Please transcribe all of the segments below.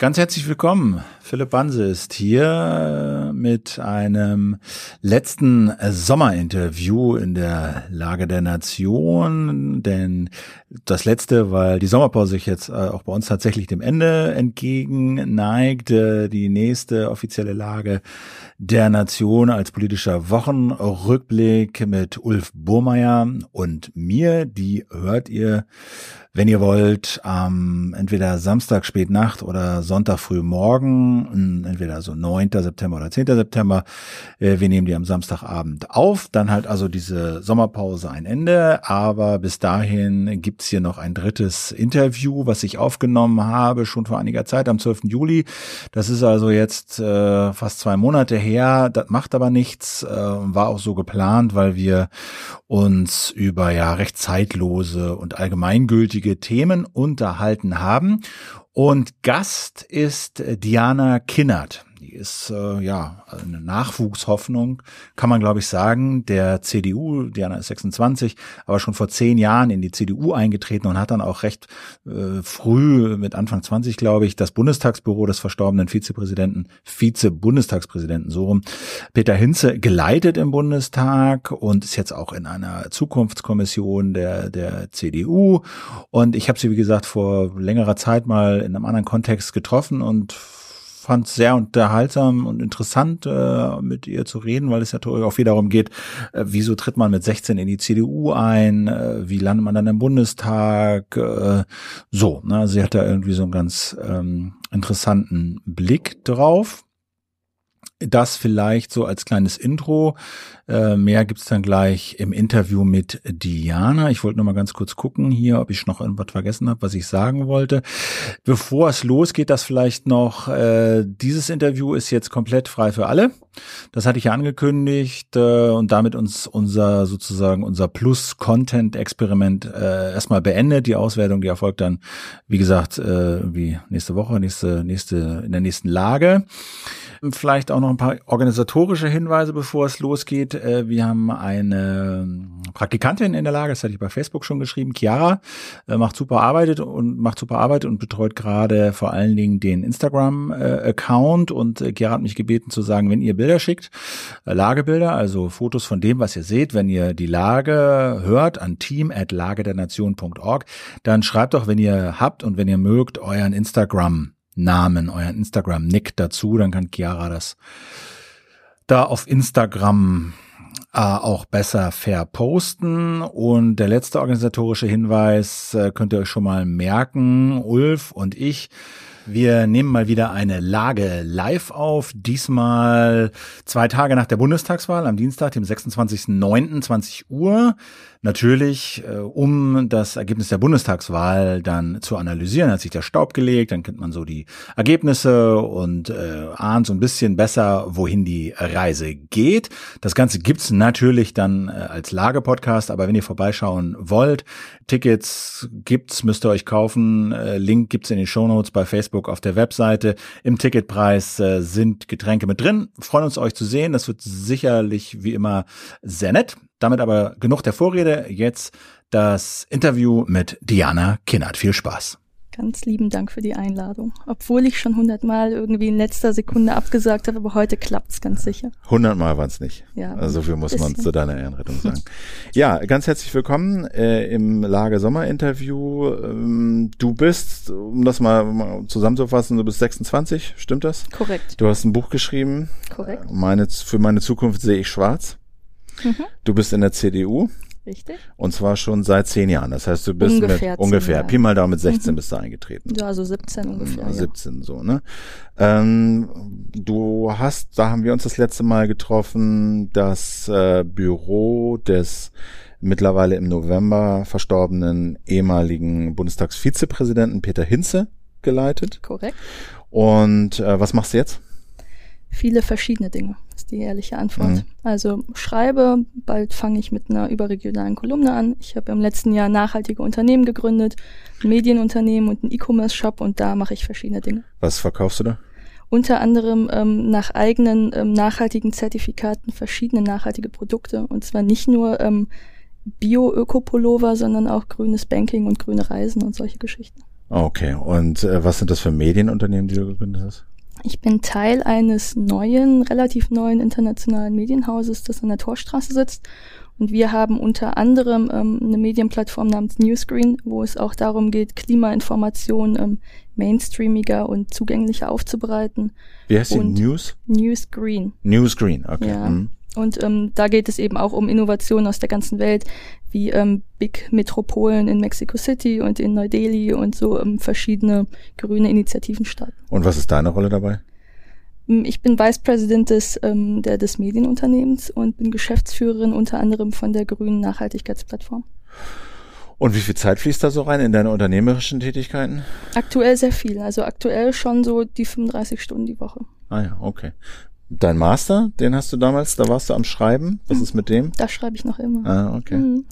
Ganz herzlich willkommen. Philipp Banse ist hier mit einem letzten Sommerinterview in der Lage der Nation, denn das letzte, weil die Sommerpause sich jetzt äh, auch bei uns tatsächlich dem Ende entgegen neigt, die nächste offizielle Lage der Nation als politischer Wochenrückblick mit Ulf Burmeier und mir, die hört ihr wenn ihr wollt, ähm, entweder Samstag spät Nacht oder Sonntag früh morgen, entweder so 9. September oder 10. September. Äh, wir nehmen die am Samstagabend auf. Dann halt also diese Sommerpause ein Ende. Aber bis dahin gibt's hier noch ein drittes Interview, was ich aufgenommen habe, schon vor einiger Zeit, am 12. Juli. Das ist also jetzt äh, fast zwei Monate her. Das macht aber nichts. Äh, war auch so geplant, weil wir uns über ja recht zeitlose und allgemeingültige Themen unterhalten haben. Und Gast ist Diana Kinnert. Die ist äh, ja eine Nachwuchshoffnung, kann man glaube ich sagen, der CDU. Diana ist 26, aber schon vor zehn Jahren in die CDU eingetreten und hat dann auch recht äh, früh, mit Anfang 20 glaube ich, das Bundestagsbüro des verstorbenen Vizepräsidenten, Vize-Bundestagspräsidenten, so rum, Peter Hinze geleitet im Bundestag und ist jetzt auch in einer Zukunftskommission der, der CDU. Und ich habe sie, wie gesagt, vor längerer Zeit mal in einem anderen Kontext getroffen und fand es sehr unterhaltsam und interessant, äh, mit ihr zu reden, weil es ja auch viel darum geht, äh, wieso tritt man mit 16 in die CDU ein, äh, wie landet man dann im Bundestag, äh, so. Ne? Sie hat da irgendwie so einen ganz ähm, interessanten Blick drauf. Das vielleicht so als kleines Intro. Äh, mehr gibt's dann gleich im Interview mit Diana. Ich wollte nur mal ganz kurz gucken hier, ob ich noch irgendwas vergessen habe, was ich sagen wollte. Bevor es losgeht, das vielleicht noch, äh, dieses Interview ist jetzt komplett frei für alle. Das hatte ich ja angekündigt äh, und damit uns unser sozusagen unser Plus-Content-Experiment äh, erstmal beendet. Die Auswertung, die erfolgt dann, wie gesagt, äh, wie nächste Woche, nächste, nächste, in der nächsten Lage. Vielleicht auch noch ein paar organisatorische Hinweise, bevor es losgeht. Äh, wir haben eine Praktikantin in der Lage, das hatte ich bei Facebook schon geschrieben, Chiara, äh, macht super Arbeit und macht super Arbeit und betreut gerade vor allen Dingen den Instagram-Account und äh, Chiara hat mich gebeten zu sagen, wenn ihr Bilder schickt, Lagebilder, also Fotos von dem, was ihr seht, wenn ihr die Lage hört an team@lagedernation.org, dann schreibt doch, wenn ihr habt und wenn ihr mögt, euren Instagram Namen, euren Instagram-Nick dazu, dann kann Chiara das da auf Instagram äh, auch besser verposten. Und der letzte organisatorische Hinweis äh, könnt ihr euch schon mal merken. Ulf und ich wir nehmen mal wieder eine Lage live auf. Diesmal zwei Tage nach der Bundestagswahl am Dienstag, dem 26.09.20 Uhr. Natürlich, äh, um das Ergebnis der Bundestagswahl dann zu analysieren, hat sich der Staub gelegt, dann kennt man so die Ergebnisse und äh, ahnt so ein bisschen besser, wohin die Reise geht. Das Ganze gibt's natürlich dann äh, als Lage-Podcast, aber wenn ihr vorbeischauen wollt, Tickets gibt's, müsst ihr euch kaufen. Äh, Link gibt's in den Shownotes bei Facebook auf der Webseite. Im Ticketpreis äh, sind Getränke mit drin. freuen uns euch zu sehen. Das wird sicherlich wie immer sehr nett. Damit aber genug der Vorrede. Jetzt das Interview mit Diana Kinnert. Viel Spaß. Ganz lieben Dank für die Einladung. Obwohl ich schon hundertmal irgendwie in letzter Sekunde abgesagt habe, aber heute klappt's ganz sicher. Hundertmal waren es nicht. Ja. Also so viel muss man zu deiner Ehrenrettung sagen. ja, ganz herzlich willkommen äh, im Lage Sommer Interview. Ähm, du bist, um das mal, mal zusammenzufassen, du bist 26, stimmt das? Korrekt. Du hast ein Buch geschrieben. Korrekt. Meine, für meine Zukunft sehe ich schwarz. Mhm. Du bist in der CDU. Richtig. Und zwar schon seit zehn Jahren. Das heißt, du bist ungefähr mit ungefähr, Pi mal da mit 16 mhm. bist du eingetreten. Ja, also 17 ungefähr. 17 ja. so, ne? Ähm, du hast, da haben wir uns das letzte Mal getroffen, das äh, Büro des mittlerweile im November verstorbenen ehemaligen Bundestagsvizepräsidenten Peter Hinze geleitet. Korrekt. Und äh, was machst du jetzt? Viele verschiedene Dinge, ist die ehrliche Antwort. Mhm. Also schreibe, bald fange ich mit einer überregionalen Kolumne an. Ich habe im letzten Jahr nachhaltige Unternehmen gegründet, ein Medienunternehmen und einen E-Commerce-Shop und da mache ich verschiedene Dinge. Was verkaufst du da? Unter anderem ähm, nach eigenen ähm, nachhaltigen Zertifikaten verschiedene nachhaltige Produkte und zwar nicht nur ähm, Bio-Öko-Pullover, sondern auch grünes Banking und grüne Reisen und solche Geschichten. Okay, und äh, was sind das für Medienunternehmen, die du gegründet hast? Ich bin Teil eines neuen, relativ neuen internationalen Medienhauses, das an der Torstraße sitzt. Und wir haben unter anderem ähm, eine Medienplattform namens Newscreen, wo es auch darum geht, Klimainformationen ähm, mainstreamiger und zugänglicher aufzubereiten. Wie heißt die? News? Newscreen. Newscreen, okay. Ja. Mhm. Und ähm, da geht es eben auch um Innovationen aus der ganzen Welt, wie ähm, Big Metropolen in Mexico City und in Neu-Delhi und so ähm, verschiedene grüne Initiativen starten. Und was ist deine Rolle dabei? Ähm, ich bin Vice President des, ähm, der, des Medienunternehmens und bin Geschäftsführerin unter anderem von der grünen Nachhaltigkeitsplattform. Und wie viel Zeit fließt da so rein in deine unternehmerischen Tätigkeiten? Aktuell sehr viel. Also aktuell schon so die 35 Stunden die Woche. Ah ja, okay. Dein Master, den hast du damals, da warst du am Schreiben. Was mhm. ist mit dem? Da schreibe ich noch immer. Ah, okay. Mhm.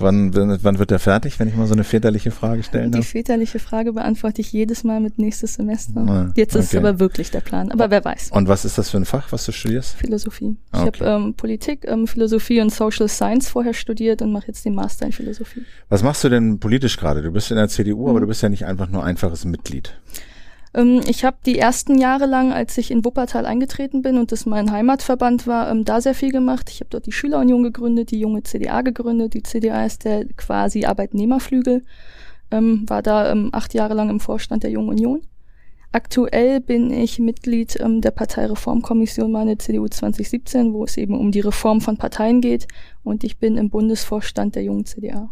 Wann, wann wird der fertig, wenn ich mal so eine väterliche Frage stellen darf? Die väterliche Frage beantworte ich jedes Mal mit nächstes Semester. Ah, Jetzt ist okay. es aber wirklich der Plan. Aber wer weiß. Und was ist das für ein Fach, was du studierst? Philosophie. Ich okay. habe ähm, Politik, ähm, Philosophie und Social Science vorher studiert und mache jetzt den Master in Philosophie. Was machst du denn politisch gerade? Du bist in der CDU, mhm. aber du bist ja nicht einfach nur einfaches Mitglied. Ähm, ich habe die ersten Jahre lang, als ich in Wuppertal eingetreten bin und das mein Heimatverband war, ähm, da sehr viel gemacht. Ich habe dort die Schülerunion gegründet, die junge CDA gegründet. Die CDA ist der quasi Arbeitnehmerflügel. Ähm, war da ähm, acht Jahre lang im Vorstand der Jungen Union. Aktuell bin ich Mitglied ähm, der Parteireformkommission meine CDU 2017, wo es eben um die Reform von Parteien geht. Und ich bin im Bundesvorstand der jungen CDA.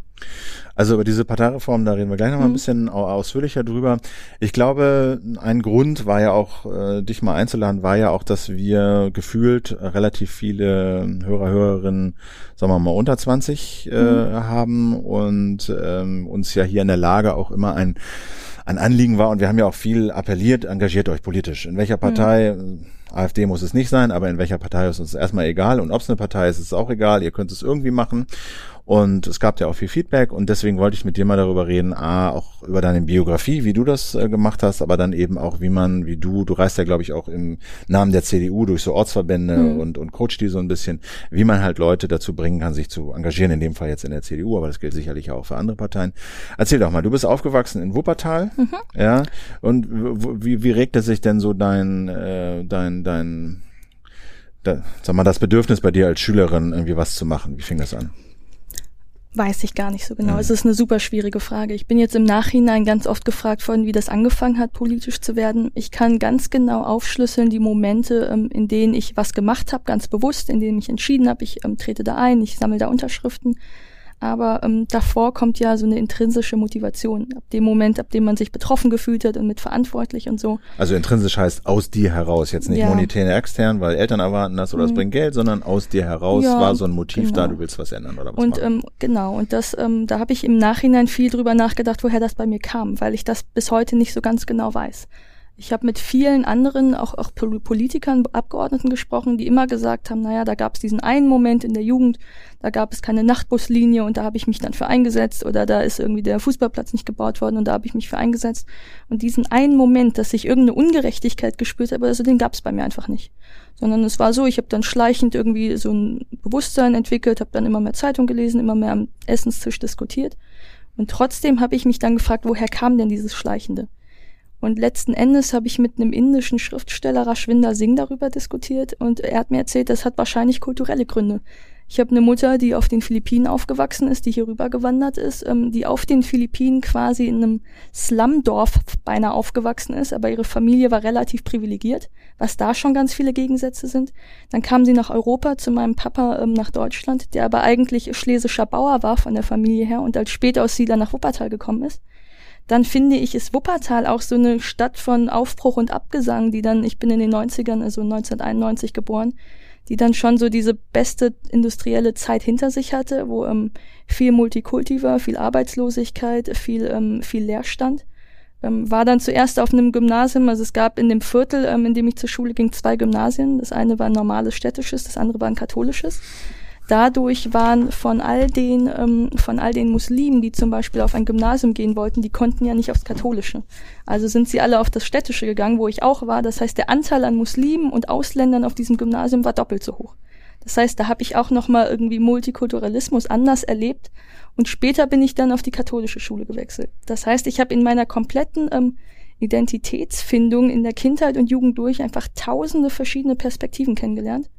Also über diese Parteireform, da reden wir gleich noch mal ein mhm. bisschen ausführlicher drüber. Ich glaube, ein Grund war ja auch, äh, dich mal einzuladen, war ja auch, dass wir gefühlt relativ viele Hörer, Hörerinnen, sagen wir mal, unter 20 äh, mhm. haben und ähm, uns ja hier in der Lage auch immer ein ein Anliegen war und wir haben ja auch viel appelliert, engagiert euch politisch. In welcher Partei, mhm. AfD muss es nicht sein, aber in welcher Partei ist uns erstmal egal und ob es eine Partei ist, ist es auch egal, ihr könnt es irgendwie machen. Und es gab ja auch viel Feedback und deswegen wollte ich mit dir mal darüber reden, a, auch über deine Biografie, wie du das äh, gemacht hast, aber dann eben auch, wie man, wie du, du reist ja, glaube ich, auch im Namen der CDU durch so Ortsverbände mhm. und, und coach die so ein bisschen, wie man halt Leute dazu bringen kann, sich zu engagieren, in dem Fall jetzt in der CDU, aber das gilt sicherlich auch für andere Parteien. Erzähl doch mal, du bist aufgewachsen in Wuppertal, mhm. ja, und wie, wie regte sich denn so dein, äh, dein, dein, da, sag mal, das Bedürfnis bei dir als Schülerin, irgendwie was zu machen? Wie fing das an? Weiß ich gar nicht so genau. Mhm. Es ist eine super schwierige Frage. Ich bin jetzt im Nachhinein ganz oft gefragt worden, wie das angefangen hat, politisch zu werden. Ich kann ganz genau aufschlüsseln die Momente, ähm, in denen ich was gemacht habe, ganz bewusst, in denen ich entschieden habe, ich ähm, trete da ein, ich sammle da Unterschriften. Aber ähm, davor kommt ja so eine intrinsische Motivation. Ab dem Moment, ab dem man sich betroffen gefühlt hat und mitverantwortlich und so. Also intrinsisch heißt aus dir heraus, jetzt nicht ja. monetär extern, weil Eltern erwarten das oder es mhm. bringt Geld, sondern aus dir heraus ja, war so ein Motiv genau. da, du willst was ändern oder was Und ähm, genau, und das, ähm, da habe ich im Nachhinein viel drüber nachgedacht, woher das bei mir kam, weil ich das bis heute nicht so ganz genau weiß. Ich habe mit vielen anderen, auch, auch Politikern, Abgeordneten gesprochen, die immer gesagt haben, naja, da gab es diesen einen Moment in der Jugend, da gab es keine Nachtbuslinie und da habe ich mich dann für eingesetzt oder da ist irgendwie der Fußballplatz nicht gebaut worden und da habe ich mich für eingesetzt. Und diesen einen Moment, dass ich irgendeine Ungerechtigkeit gespürt habe, also den gab es bei mir einfach nicht. Sondern es war so, ich habe dann schleichend irgendwie so ein Bewusstsein entwickelt, habe dann immer mehr Zeitung gelesen, immer mehr am Essenstisch diskutiert. Und trotzdem habe ich mich dann gefragt, woher kam denn dieses Schleichende? Und letzten Endes habe ich mit einem indischen Schriftsteller Rashwinder Singh darüber diskutiert und er hat mir erzählt, das hat wahrscheinlich kulturelle Gründe. Ich habe eine Mutter, die auf den Philippinen aufgewachsen ist, die hier rüber gewandert ist, ähm, die auf den Philippinen quasi in einem Slumdorf beinahe aufgewachsen ist, aber ihre Familie war relativ privilegiert, was da schon ganz viele Gegensätze sind. Dann kam sie nach Europa zu meinem Papa ähm, nach Deutschland, der aber eigentlich schlesischer Bauer war von der Familie her und als Spätaussiedler nach Wuppertal gekommen ist dann finde ich, ist Wuppertal auch so eine Stadt von Aufbruch und Abgesang, die dann, ich bin in den 90ern, also 1991 geboren, die dann schon so diese beste industrielle Zeit hinter sich hatte, wo ähm, viel Multikulti war, viel Arbeitslosigkeit, viel, ähm, viel Leerstand. Ähm, war dann zuerst auf einem Gymnasium, also es gab in dem Viertel, ähm, in dem ich zur Schule ging, zwei Gymnasien. Das eine war ein normales städtisches, das andere war ein katholisches dadurch waren von all den ähm, von all den Muslimen, die zum Beispiel auf ein Gymnasium gehen wollten, die konnten ja nicht aufs Katholische. Also sind sie alle auf das Städtische gegangen, wo ich auch war. Das heißt, der Anteil an Muslimen und Ausländern auf diesem Gymnasium war doppelt so hoch. Das heißt, da habe ich auch noch mal irgendwie Multikulturalismus anders erlebt Und später bin ich dann auf die katholische Schule gewechselt. Das heißt, ich habe in meiner kompletten ähm, Identitätsfindung in der Kindheit und Jugend durch einfach tausende verschiedene Perspektiven kennengelernt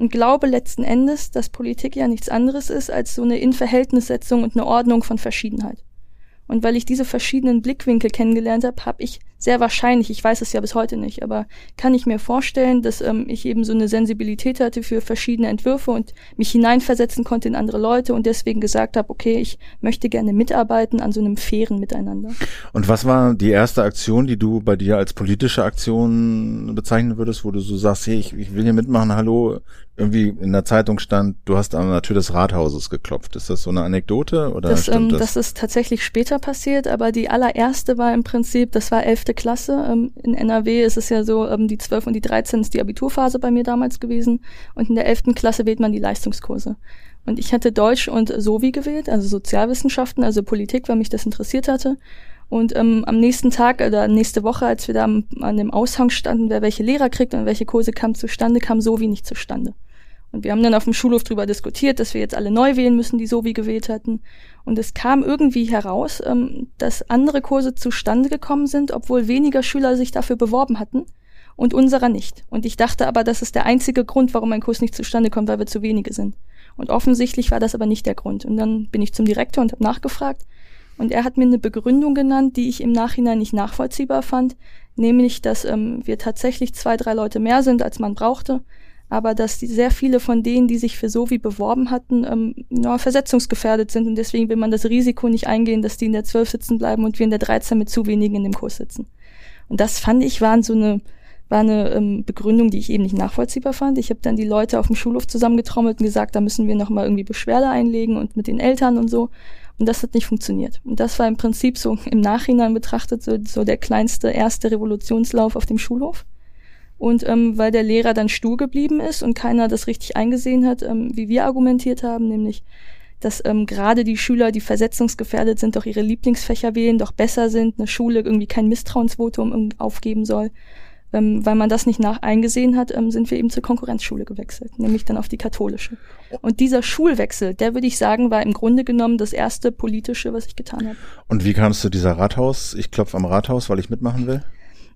und glaube letzten Endes, dass Politik ja nichts anderes ist als so eine Inverhältnissetzung und eine Ordnung von Verschiedenheit. Und weil ich diese verschiedenen Blickwinkel kennengelernt habe, habe ich sehr wahrscheinlich, ich weiß es ja bis heute nicht, aber kann ich mir vorstellen, dass ähm, ich eben so eine Sensibilität hatte für verschiedene Entwürfe und mich hineinversetzen konnte in andere Leute und deswegen gesagt habe, okay, ich möchte gerne mitarbeiten an so einem fairen Miteinander. Und was war die erste Aktion, die du bei dir als politische Aktion bezeichnen würdest, wo du so sagst, hey, ich, ich will hier mitmachen, hallo, irgendwie in der Zeitung stand, du hast an der Tür des Rathauses geklopft. Ist das so eine Anekdote oder das, ähm, das? das ist tatsächlich später passiert, aber die allererste war im Prinzip, das war elfte Klasse. Ähm, in NRW ist es ja so, ähm, die 12 und die 13 ist die Abiturphase bei mir damals gewesen und in der elften Klasse wählt man die Leistungskurse. Und ich hatte Deutsch und Sovi gewählt, also Sozialwissenschaften, also Politik, weil mich das interessiert hatte. Und ähm, am nächsten Tag oder nächste Woche, als wir da am, an dem Aushang standen, wer welche Lehrer kriegt und welche Kurse kam zustande, kam Sovi nicht zustande. Und wir haben dann auf dem Schulhof drüber diskutiert, dass wir jetzt alle neu wählen müssen, die so wie gewählt hatten. Und es kam irgendwie heraus, ähm, dass andere Kurse zustande gekommen sind, obwohl weniger Schüler sich dafür beworben hatten und unserer nicht. Und ich dachte aber, das ist der einzige Grund, warum ein Kurs nicht zustande kommt, weil wir zu wenige sind. Und offensichtlich war das aber nicht der Grund. Und dann bin ich zum Direktor und habe nachgefragt. Und er hat mir eine Begründung genannt, die ich im Nachhinein nicht nachvollziehbar fand, nämlich, dass ähm, wir tatsächlich zwei, drei Leute mehr sind, als man brauchte, aber dass die, sehr viele von denen, die sich für Sovi beworben hatten, ähm, ja, versetzungsgefährdet sind und deswegen will man das Risiko nicht eingehen, dass die in der 12 sitzen bleiben und wir in der 13 mit zu wenigen in dem Kurs sitzen. Und das fand ich waren so eine war eine ähm, Begründung, die ich eben nicht nachvollziehbar fand. Ich habe dann die Leute auf dem Schulhof zusammengetrommelt und gesagt, da müssen wir noch mal irgendwie Beschwerde einlegen und mit den Eltern und so. Und das hat nicht funktioniert. Und das war im Prinzip so im Nachhinein betrachtet so, so der kleinste erste Revolutionslauf auf dem Schulhof. Und ähm, weil der Lehrer dann stur geblieben ist und keiner das richtig eingesehen hat, ähm, wie wir argumentiert haben, nämlich, dass ähm, gerade die Schüler, die versetzungsgefährdet sind, doch ihre Lieblingsfächer wählen, doch besser sind, eine Schule irgendwie kein Misstrauensvotum aufgeben soll. Ähm, weil man das nicht nach eingesehen hat, ähm, sind wir eben zur Konkurrenzschule gewechselt, nämlich dann auf die katholische. Und dieser Schulwechsel, der würde ich sagen, war im Grunde genommen das erste politische, was ich getan habe. Und wie kamst du dieser Rathaus? Ich klopfe am Rathaus, weil ich mitmachen will?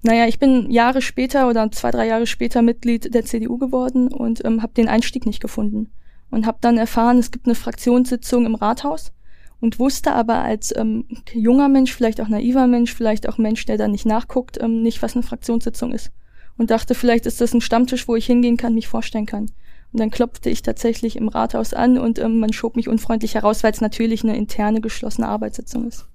Naja, ich bin Jahre später oder zwei, drei Jahre später Mitglied der CDU geworden und ähm, habe den Einstieg nicht gefunden. Und habe dann erfahren, es gibt eine Fraktionssitzung im Rathaus und wusste aber als ähm, junger Mensch, vielleicht auch naiver Mensch, vielleicht auch Mensch, der da nicht nachguckt, ähm, nicht, was eine Fraktionssitzung ist. Und dachte, vielleicht ist das ein Stammtisch, wo ich hingehen kann, mich vorstellen kann. Und dann klopfte ich tatsächlich im Rathaus an und ähm, man schob mich unfreundlich heraus, weil es natürlich eine interne geschlossene Arbeitssitzung ist.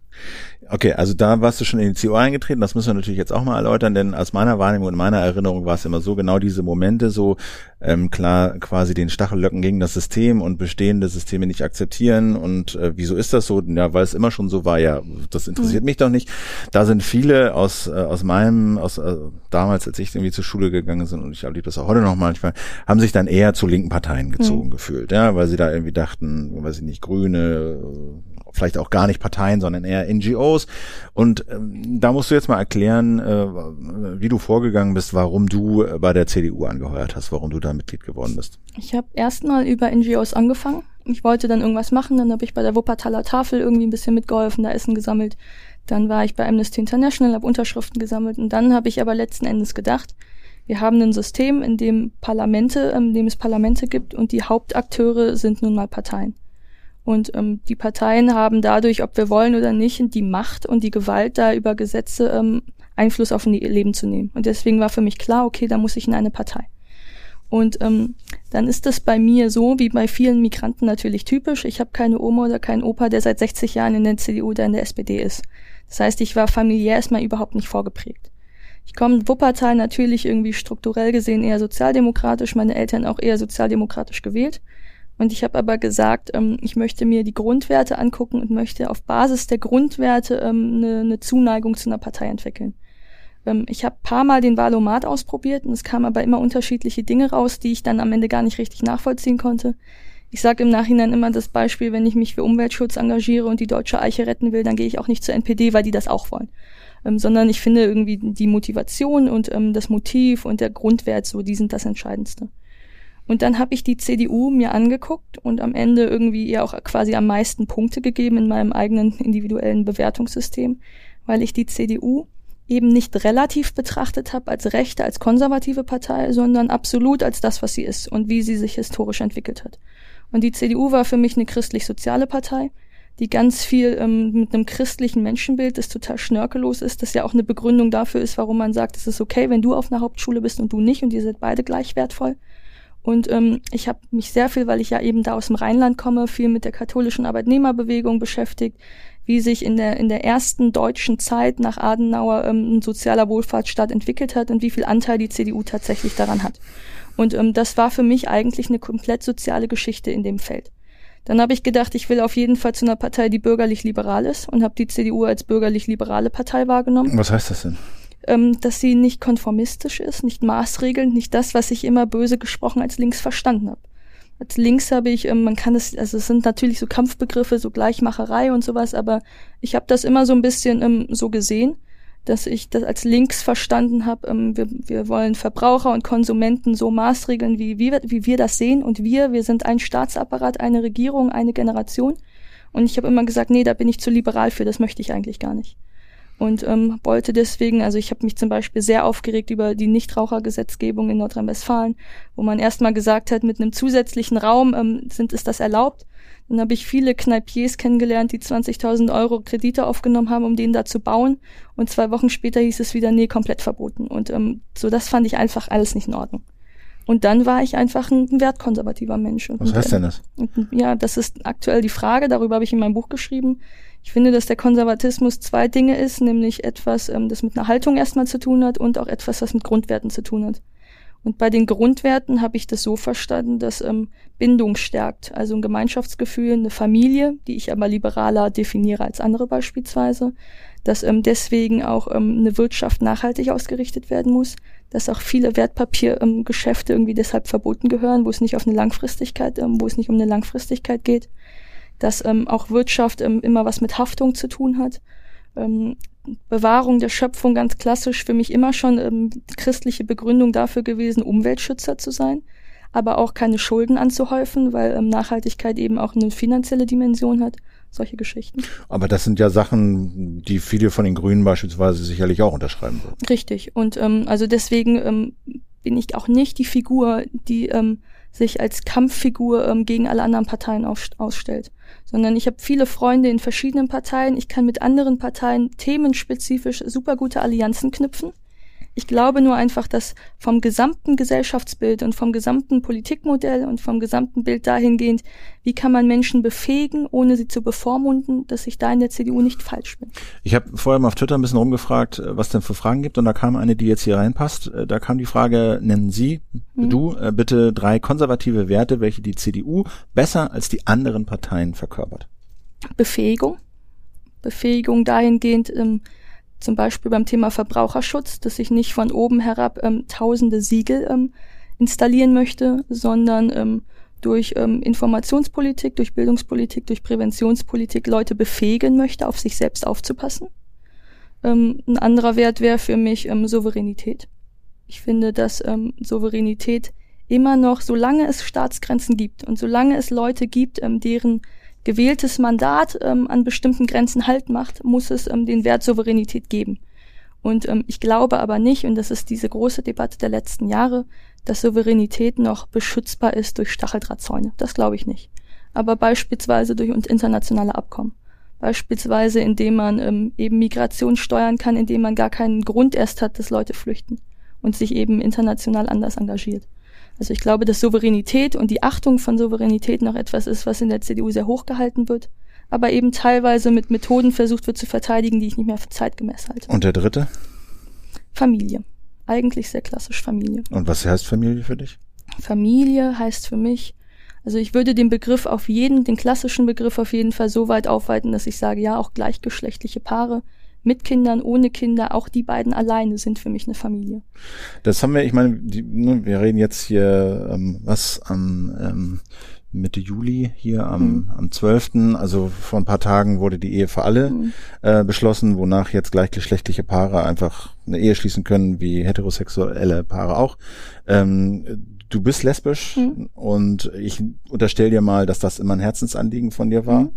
Okay, also da warst du schon in die CO eingetreten, das müssen wir natürlich jetzt auch mal erläutern, denn aus meiner Wahrnehmung und meiner Erinnerung war es immer so, genau diese Momente, so ähm, klar quasi den Stachellöcken gegen das System und bestehende Systeme nicht akzeptieren und äh, wieso ist das so? Ja, weil es immer schon so war, ja, das interessiert mhm. mich doch nicht. Da sind viele aus, äh, aus meinem, aus äh, damals, als ich irgendwie zur Schule gegangen bin und ich erlebe das auch heute noch manchmal, haben sich dann eher zu linken Parteien gezogen mhm. gefühlt, ja, weil sie da irgendwie dachten, weiß ich nicht, Grüne, vielleicht auch gar nicht Parteien, sondern eher NGOs. Und ähm, da musst du jetzt mal erklären, äh, wie du vorgegangen bist, warum du äh, bei der CDU angeheuert hast, warum du da Mitglied geworden bist. Ich habe erstmal über NGOs angefangen. Ich wollte dann irgendwas machen, dann habe ich bei der Wuppertaler Tafel irgendwie ein bisschen mitgeholfen, da Essen gesammelt. Dann war ich bei Amnesty International, habe Unterschriften gesammelt und dann habe ich aber letzten Endes gedacht, wir haben ein System, in dem Parlamente, in dem es Parlamente gibt und die Hauptakteure sind nun mal Parteien. Und ähm, die Parteien haben dadurch, ob wir wollen oder nicht, die Macht und die Gewalt, da über Gesetze ähm, Einfluss auf ihr Leben zu nehmen. Und deswegen war für mich klar, okay, da muss ich in eine Partei. Und ähm, dann ist das bei mir so, wie bei vielen Migranten natürlich typisch. Ich habe keine Oma oder keinen Opa, der seit 60 Jahren in der CDU oder in der SPD ist. Das heißt, ich war familiär erstmal überhaupt nicht vorgeprägt. Ich komme in Wuppertal natürlich irgendwie strukturell gesehen eher sozialdemokratisch, meine Eltern auch eher sozialdemokratisch gewählt. Und ich habe aber gesagt, ähm, ich möchte mir die Grundwerte angucken und möchte auf Basis der Grundwerte ähm, eine, eine Zuneigung zu einer Partei entwickeln. Ähm, ich habe paar Mal den Wahlomat ausprobiert und es kamen aber immer unterschiedliche Dinge raus, die ich dann am Ende gar nicht richtig nachvollziehen konnte. Ich sage im Nachhinein immer das Beispiel, wenn ich mich für Umweltschutz engagiere und die deutsche Eiche retten will, dann gehe ich auch nicht zur NPD, weil die das auch wollen. Ähm, sondern ich finde irgendwie die Motivation und ähm, das Motiv und der Grundwert so, die sind das Entscheidendste. Und dann habe ich die CDU mir angeguckt und am Ende irgendwie ihr auch quasi am meisten Punkte gegeben in meinem eigenen individuellen Bewertungssystem, weil ich die CDU eben nicht relativ betrachtet habe als rechte, als konservative Partei, sondern absolut als das, was sie ist und wie sie sich historisch entwickelt hat. Und die CDU war für mich eine christlich-soziale Partei, die ganz viel ähm, mit einem christlichen Menschenbild, das total schnörkellos ist, das ja auch eine Begründung dafür ist, warum man sagt, es ist okay, wenn du auf einer Hauptschule bist und du nicht und ihr seid beide gleich wertvoll. Und ähm, ich habe mich sehr viel, weil ich ja eben da aus dem Rheinland komme, viel mit der katholischen Arbeitnehmerbewegung beschäftigt, wie sich in der, in der ersten deutschen Zeit nach Adenauer ähm, ein sozialer Wohlfahrtsstaat entwickelt hat und wie viel Anteil die CDU tatsächlich daran hat. Und ähm, das war für mich eigentlich eine komplett soziale Geschichte in dem Feld. Dann habe ich gedacht, ich will auf jeden Fall zu einer Partei, die bürgerlich-liberal ist und habe die CDU als bürgerlich-liberale Partei wahrgenommen. Was heißt das denn? Ähm, dass sie nicht konformistisch ist, nicht maßregelnd, nicht das, was ich immer böse gesprochen als links verstanden habe. Als links habe ich, ähm, man kann es, also es sind natürlich so Kampfbegriffe, so Gleichmacherei und sowas, aber ich habe das immer so ein bisschen ähm, so gesehen, dass ich das als links verstanden habe, ähm, wir, wir wollen Verbraucher und Konsumenten so maßregeln, wie, wie, wie wir das sehen und wir, wir sind ein Staatsapparat, eine Regierung, eine Generation. Und ich habe immer gesagt, nee, da bin ich zu liberal für, das möchte ich eigentlich gar nicht und ähm, wollte deswegen, also ich habe mich zum Beispiel sehr aufgeregt über die Nichtrauchergesetzgebung in Nordrhein-Westfalen, wo man erstmal gesagt hat, mit einem zusätzlichen Raum ähm, sind ist das erlaubt. Dann habe ich viele Kneipiers kennengelernt, die 20.000 Euro Kredite aufgenommen haben, um den da zu bauen. Und zwei Wochen später hieß es wieder, nee, komplett verboten. Und ähm, so das fand ich einfach alles nicht in Ordnung. Und dann war ich einfach ein wertkonservativer Mensch. Was heißt denn das? Und, ja, das ist aktuell die Frage, darüber habe ich in meinem Buch geschrieben. Ich finde, dass der Konservatismus zwei Dinge ist, nämlich etwas, ähm, das mit einer Haltung erstmal zu tun hat und auch etwas, was mit Grundwerten zu tun hat. Und bei den Grundwerten habe ich das so verstanden, dass ähm, Bindung stärkt, also ein Gemeinschaftsgefühl, eine Familie, die ich aber liberaler definiere als andere beispielsweise, dass ähm, deswegen auch ähm, eine Wirtschaft nachhaltig ausgerichtet werden muss, dass auch viele Wertpapiergeschäfte ähm, irgendwie deshalb verboten gehören, wo es nicht auf eine Langfristigkeit, ähm, wo es nicht um eine Langfristigkeit geht dass ähm, auch Wirtschaft ähm, immer was mit Haftung zu tun hat. Ähm, Bewahrung der Schöpfung ganz klassisch für mich immer schon ähm, christliche Begründung dafür gewesen, Umweltschützer zu sein, aber auch keine Schulden anzuhäufen, weil ähm, Nachhaltigkeit eben auch eine finanzielle Dimension hat. Solche Geschichten. Aber das sind ja Sachen, die viele von den Grünen beispielsweise sicherlich auch unterschreiben würden. Richtig. Und ähm, also deswegen ähm, bin ich auch nicht die Figur, die ähm, sich als Kampffigur ähm, gegen alle anderen Parteien aus, ausstellt sondern ich habe viele Freunde in verschiedenen Parteien. Ich kann mit anderen Parteien themenspezifisch super gute Allianzen knüpfen. Ich glaube nur einfach, dass vom gesamten Gesellschaftsbild und vom gesamten Politikmodell und vom gesamten Bild dahingehend, wie kann man Menschen befähigen, ohne sie zu bevormunden, dass ich da in der CDU nicht falsch bin. Ich habe vorher mal auf Twitter ein bisschen rumgefragt, äh, was denn für Fragen gibt und da kam eine, die jetzt hier reinpasst. Äh, da kam die Frage, nennen Sie, mhm. du, äh, bitte drei konservative Werte, welche die CDU besser als die anderen Parteien verkörpert. Befähigung. Befähigung dahingehend, ähm, zum Beispiel beim Thema Verbraucherschutz, dass ich nicht von oben herab ähm, tausende Siegel ähm, installieren möchte, sondern ähm, durch ähm, Informationspolitik, durch Bildungspolitik, durch Präventionspolitik Leute befähigen möchte, auf sich selbst aufzupassen. Ähm, ein anderer Wert wäre für mich ähm, Souveränität. Ich finde, dass ähm, Souveränität immer noch, solange es Staatsgrenzen gibt und solange es Leute gibt, ähm, deren gewähltes Mandat ähm, an bestimmten Grenzen Halt macht, muss es ähm, den Wert Souveränität geben. Und ähm, ich glaube aber nicht, und das ist diese große Debatte der letzten Jahre, dass Souveränität noch beschützbar ist durch Stacheldrahtzäune. Das glaube ich nicht. Aber beispielsweise durch internationale Abkommen. Beispielsweise indem man ähm, eben Migration steuern kann, indem man gar keinen Grund erst hat, dass Leute flüchten und sich eben international anders engagiert. Also ich glaube, dass Souveränität und die Achtung von Souveränität noch etwas ist, was in der CDU sehr hoch gehalten wird, aber eben teilweise mit Methoden versucht wird zu verteidigen, die ich nicht mehr für zeitgemäß halte. Und der dritte? Familie. Eigentlich sehr klassisch Familie. Und was heißt Familie für dich? Familie heißt für mich, also ich würde den Begriff auf jeden, den klassischen Begriff auf jeden Fall so weit aufweiten, dass ich sage, ja, auch gleichgeschlechtliche Paare mit Kindern, ohne Kinder, auch die beiden alleine sind für mich eine Familie. Das haben wir, ich meine, die, wir reden jetzt hier ähm, was am ähm, Mitte Juli hier am, mhm. am 12. Also vor ein paar Tagen wurde die Ehe für alle mhm. äh, beschlossen, wonach jetzt gleichgeschlechtliche Paare einfach eine Ehe schließen können, wie heterosexuelle Paare auch. Ähm, du bist lesbisch mhm. und ich unterstelle dir mal, dass das immer ein Herzensanliegen von dir war. Mhm.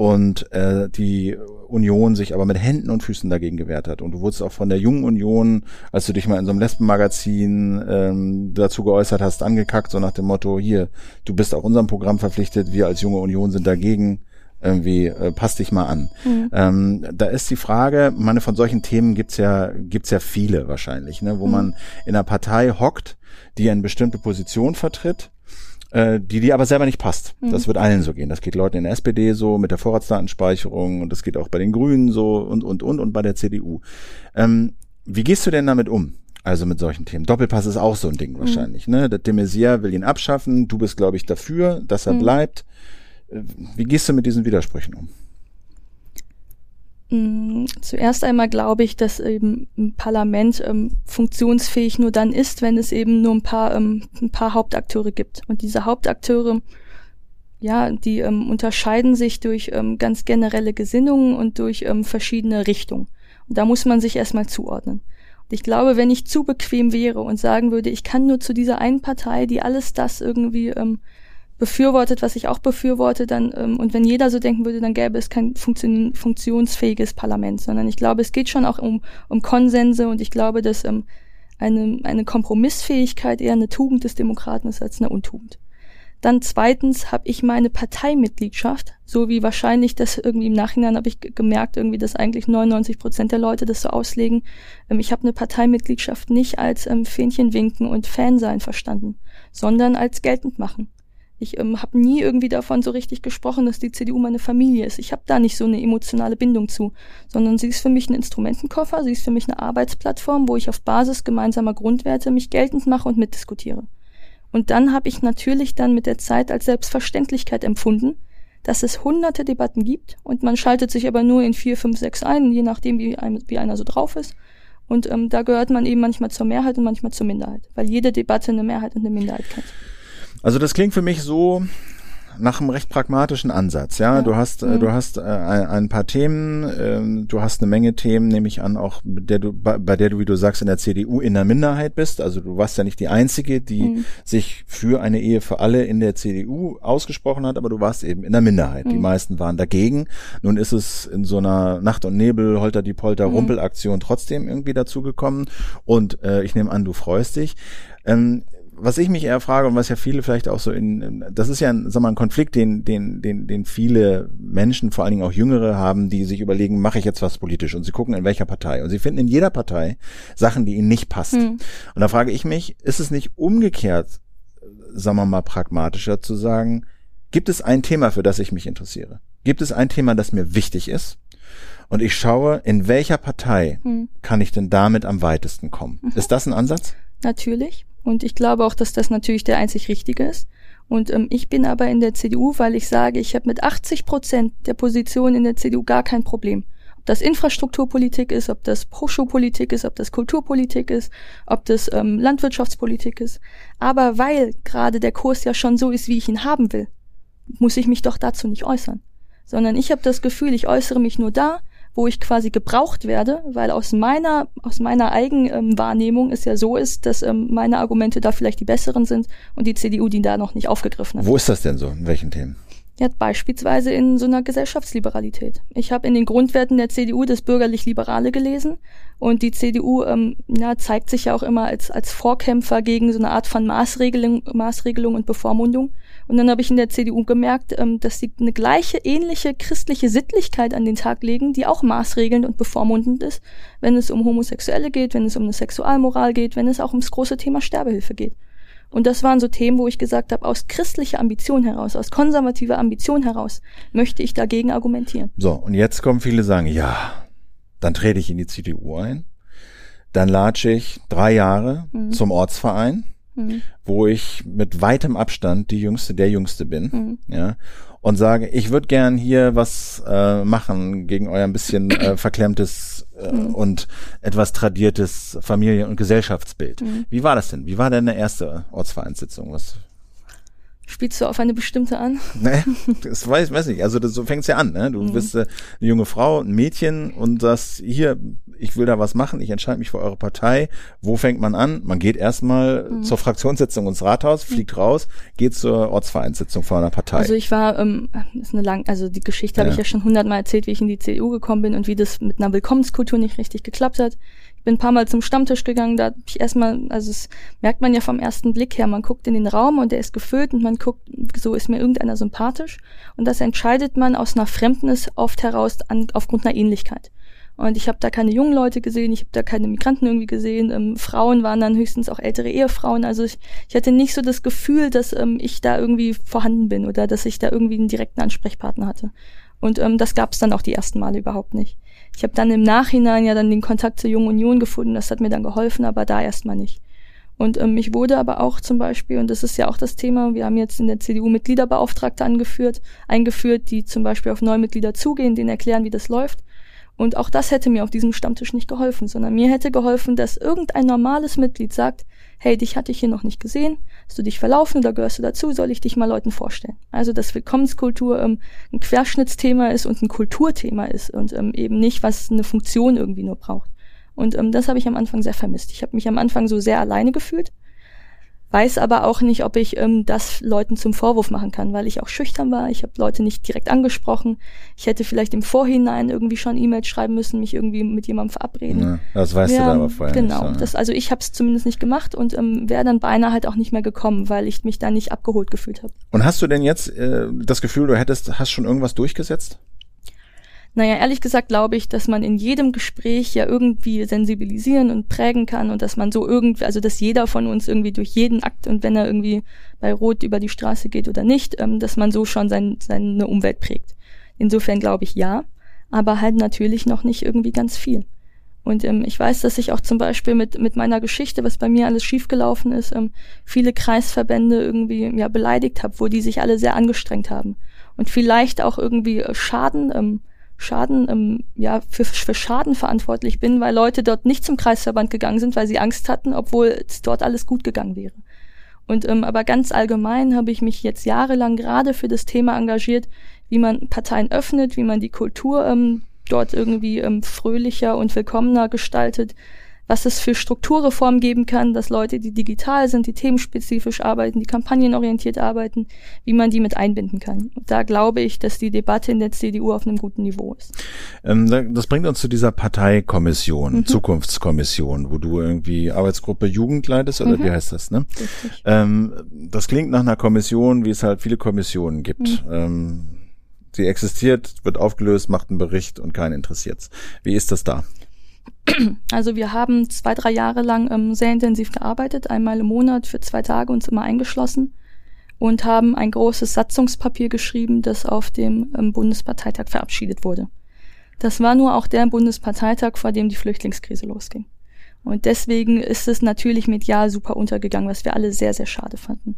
Und äh, die Union sich aber mit Händen und Füßen dagegen gewehrt hat. Und du wurdest auch von der Jungen Union, als du dich mal in so einem Lesbenmagazin ähm, dazu geäußert hast, angekackt, so nach dem Motto, hier, du bist auch unserem Programm verpflichtet, wir als Junge Union sind dagegen irgendwie äh, passt dich mal an. Mhm. Ähm, da ist die Frage, meine von solchen Themen gibt's ja gibt's ja viele wahrscheinlich, ne, wo mhm. man in einer Partei hockt, die eine bestimmte Position vertritt, äh, die die aber selber nicht passt. Mhm. Das wird allen so gehen. Das geht Leuten in der SPD so mit der Vorratsdatenspeicherung und das geht auch bei den Grünen so und und und und bei der CDU. Ähm, wie gehst du denn damit um? Also mit solchen Themen. Doppelpass ist auch so ein Ding mhm. wahrscheinlich. Ne? Der de Maizière will ihn abschaffen. Du bist, glaube ich, dafür, dass er mhm. bleibt. Wie gehst du mit diesen Widersprüchen um? Mm, zuerst einmal glaube ich, dass eben ein Parlament ähm, funktionsfähig nur dann ist, wenn es eben nur ein paar, ähm, ein paar Hauptakteure gibt. Und diese Hauptakteure, ja, die ähm, unterscheiden sich durch ähm, ganz generelle Gesinnungen und durch ähm, verschiedene Richtungen. Und da muss man sich erstmal zuordnen. Und ich glaube, wenn ich zu bequem wäre und sagen würde, ich kann nur zu dieser einen Partei, die alles das irgendwie ähm, befürwortet, was ich auch befürworte, dann ähm, und wenn jeder so denken würde, dann gäbe es kein funktion funktionsfähiges Parlament, sondern ich glaube, es geht schon auch um, um Konsense und ich glaube, dass ähm, eine, eine Kompromissfähigkeit eher eine Tugend des Demokraten ist als eine Untugend. Dann zweitens habe ich meine Parteimitgliedschaft, so wie wahrscheinlich das irgendwie im Nachhinein habe ich gemerkt, irgendwie, dass eigentlich 99 Prozent der Leute das so auslegen. Ähm, ich habe eine Parteimitgliedschaft nicht als ähm, Fähnchen winken und Fan sein verstanden, sondern als geltend machen. Ich ähm, habe nie irgendwie davon so richtig gesprochen, dass die CDU meine Familie ist. Ich habe da nicht so eine emotionale Bindung zu, sondern sie ist für mich ein Instrumentenkoffer, sie ist für mich eine Arbeitsplattform, wo ich auf Basis gemeinsamer Grundwerte mich geltend mache und mitdiskutiere. Und dann habe ich natürlich dann mit der Zeit als Selbstverständlichkeit empfunden, dass es hunderte Debatten gibt und man schaltet sich aber nur in vier, fünf, sechs ein, je nachdem, wie, ein, wie einer so drauf ist. Und ähm, da gehört man eben manchmal zur Mehrheit und manchmal zur Minderheit, weil jede Debatte eine Mehrheit und eine Minderheit kennt. Also das klingt für mich so nach einem recht pragmatischen Ansatz. Ja, ja. du hast, äh, mhm. du hast äh, ein, paar Themen, äh, du hast eine Menge Themen, nehme ich an, auch der du, bei, bei, der du, wie du sagst, in der CDU in der Minderheit bist. Also du warst ja nicht die einzige, die mhm. sich für eine Ehe für alle in der CDU ausgesprochen hat, aber du warst eben in der Minderheit. Mhm. Die meisten waren dagegen. Nun ist es in so einer Nacht und Nebel, Holter die Polter, mhm. Rumpelaktion trotzdem irgendwie dazu gekommen. Und äh, ich nehme an, du freust dich. Ähm, was ich mich eher frage und was ja viele vielleicht auch so in, das ist ja ein, sag mal, ein Konflikt, den, den, den, den viele Menschen, vor allen Dingen auch Jüngere haben, die sich überlegen, mache ich jetzt was politisch? Und sie gucken in welcher Partei. Und sie finden in jeder Partei Sachen, die ihnen nicht passen. Hm. Und da frage ich mich, ist es nicht umgekehrt, sagen wir mal, pragmatischer zu sagen, gibt es ein Thema, für das ich mich interessiere? Gibt es ein Thema, das mir wichtig ist? Und ich schaue, in welcher Partei hm. kann ich denn damit am weitesten kommen? Mhm. Ist das ein Ansatz? Natürlich. Und ich glaube auch, dass das natürlich der einzig richtige ist. Und ähm, ich bin aber in der CDU, weil ich sage, ich habe mit 80 Prozent der Position in der CDU gar kein Problem. Ob das Infrastrukturpolitik ist, ob das Hochschulpolitik ist, ob das Kulturpolitik ist, ob das ähm, Landwirtschaftspolitik ist. Aber weil gerade der Kurs ja schon so ist, wie ich ihn haben will, muss ich mich doch dazu nicht äußern. Sondern ich habe das Gefühl, ich äußere mich nur da, wo ich quasi gebraucht werde, weil aus meiner, aus meiner Eigenwahrnehmung ähm, es ja so ist, dass ähm, meine Argumente da vielleicht die besseren sind und die CDU die da noch nicht aufgegriffen hat. Wo ist das denn so? In welchen Themen? Ja, beispielsweise in so einer Gesellschaftsliberalität. Ich habe in den Grundwerten der CDU das bürgerlich-liberale gelesen und die CDU ähm, ja, zeigt sich ja auch immer als, als Vorkämpfer gegen so eine Art von Maßregelung, Maßregelung und Bevormundung. Und dann habe ich in der CDU gemerkt, ähm, dass sie eine gleiche, ähnliche christliche Sittlichkeit an den Tag legen, die auch maßregelnd und bevormundend ist, wenn es um Homosexuelle geht, wenn es um eine Sexualmoral geht, wenn es auch ums große Thema Sterbehilfe geht. Und das waren so Themen, wo ich gesagt habe, aus christlicher Ambition heraus, aus konservativer Ambition heraus, möchte ich dagegen argumentieren. So, und jetzt kommen viele sagen, ja, dann trete ich in die CDU ein, dann latsche ich drei Jahre mhm. zum Ortsverein, mhm. wo ich mit weitem Abstand die Jüngste, der Jüngste bin, mhm. ja, und sage, ich würde gern hier was äh, machen gegen euer ein bisschen äh, verklemmtes äh, mhm. und etwas tradiertes Familien- und Gesellschaftsbild. Mhm. Wie war das denn? Wie war denn eine erste Ortsvereinssitzung? Was? Spielst du auf eine bestimmte an? Nee, das weiß, weiß nicht. Also das, so fängt's ja an. Ne? Du mhm. bist äh, eine junge Frau, ein Mädchen und sagst, hier, ich will da was machen, ich entscheide mich für eure Partei. Wo fängt man an? Man geht erstmal mhm. zur Fraktionssitzung ins Rathaus, mhm. fliegt mhm. raus, geht zur Ortsvereinssitzung von einer Partei. Also ich war, ähm, ist eine lang, also die Geschichte ja. habe ich ja schon hundertmal erzählt, wie ich in die CDU gekommen bin und wie das mit einer Willkommenskultur nicht richtig geklappt hat bin ein paar Mal zum Stammtisch gegangen, da hab ich erstmal, also es merkt man ja vom ersten Blick her, man guckt in den Raum und der ist gefüllt und man guckt, so ist mir irgendeiner sympathisch und das entscheidet man aus einer Fremdnis oft heraus an, aufgrund einer Ähnlichkeit. Und ich habe da keine jungen Leute gesehen, ich habe da keine Migranten irgendwie gesehen. Ähm, Frauen waren dann höchstens auch ältere Ehefrauen. Also ich, ich hatte nicht so das Gefühl, dass ähm, ich da irgendwie vorhanden bin oder dass ich da irgendwie einen direkten Ansprechpartner hatte. Und ähm, das gab es dann auch die ersten Male überhaupt nicht. Ich habe dann im Nachhinein ja dann den Kontakt zur Jungen Union gefunden, das hat mir dann geholfen, aber da erstmal nicht. Und ähm, ich wurde aber auch zum Beispiel, und das ist ja auch das Thema, wir haben jetzt in der CDU Mitgliederbeauftragte angeführt, eingeführt, die zum Beispiel auf neue Mitglieder zugehen, denen erklären, wie das läuft. Und auch das hätte mir auf diesem Stammtisch nicht geholfen, sondern mir hätte geholfen, dass irgendein normales Mitglied sagt, hey, dich hatte ich hier noch nicht gesehen, hast du dich verlaufen oder gehörst du dazu, soll ich dich mal Leuten vorstellen. Also, dass Willkommenskultur ähm, ein Querschnittsthema ist und ein Kulturthema ist und ähm, eben nicht, was eine Funktion irgendwie nur braucht. Und ähm, das habe ich am Anfang sehr vermisst. Ich habe mich am Anfang so sehr alleine gefühlt weiß aber auch nicht, ob ich ähm, das Leuten zum Vorwurf machen kann, weil ich auch schüchtern war. Ich habe Leute nicht direkt angesprochen. Ich hätte vielleicht im Vorhinein irgendwie schon E-Mails schreiben müssen, mich irgendwie mit jemandem verabreden. Ja, das weißt ja, du da aber vorher Genau, nicht so, das, also ich habe es zumindest nicht gemacht und ähm, wäre dann beinahe halt auch nicht mehr gekommen, weil ich mich da nicht abgeholt gefühlt habe. Und hast du denn jetzt äh, das Gefühl, du hättest, hast schon irgendwas durchgesetzt? Naja, ehrlich gesagt glaube ich, dass man in jedem Gespräch ja irgendwie sensibilisieren und prägen kann und dass man so irgendwie, also dass jeder von uns irgendwie durch jeden Akt und wenn er irgendwie bei Rot über die Straße geht oder nicht, ähm, dass man so schon sein, seine Umwelt prägt. Insofern glaube ich ja, aber halt natürlich noch nicht irgendwie ganz viel. Und ähm, ich weiß, dass ich auch zum Beispiel mit, mit meiner Geschichte, was bei mir alles schiefgelaufen ist, ähm, viele Kreisverbände irgendwie ja beleidigt habe, wo die sich alle sehr angestrengt haben. Und vielleicht auch irgendwie Schaden ähm, Schaden, ähm, ja, für, für Schaden verantwortlich bin, weil Leute dort nicht zum Kreisverband gegangen sind, weil sie Angst hatten, obwohl dort alles gut gegangen wäre. Und ähm, aber ganz allgemein habe ich mich jetzt jahrelang gerade für das Thema engagiert, wie man Parteien öffnet, wie man die Kultur ähm, dort irgendwie ähm, fröhlicher und willkommener gestaltet, was es für Strukturreformen geben kann, dass Leute, die digital sind, die themenspezifisch arbeiten, die kampagnenorientiert arbeiten, wie man die mit einbinden kann. Und da glaube ich, dass die Debatte in der CDU auf einem guten Niveau ist. Ähm, das bringt uns zu dieser Parteikommission, mhm. Zukunftskommission, wo du irgendwie Arbeitsgruppe Jugend leitest, oder mhm. wie heißt das, ne? Ähm, das klingt nach einer Kommission, wie es halt viele Kommissionen gibt. Mhm. Ähm, sie existiert, wird aufgelöst, macht einen Bericht und keinen interessiert's. Wie ist das da? Also wir haben zwei, drei Jahre lang ähm, sehr intensiv gearbeitet, einmal im Monat für zwei Tage uns immer eingeschlossen und haben ein großes Satzungspapier geschrieben, das auf dem ähm, Bundesparteitag verabschiedet wurde. Das war nur auch der Bundesparteitag, vor dem die Flüchtlingskrise losging. Und deswegen ist es natürlich medial super untergegangen, was wir alle sehr, sehr schade fanden.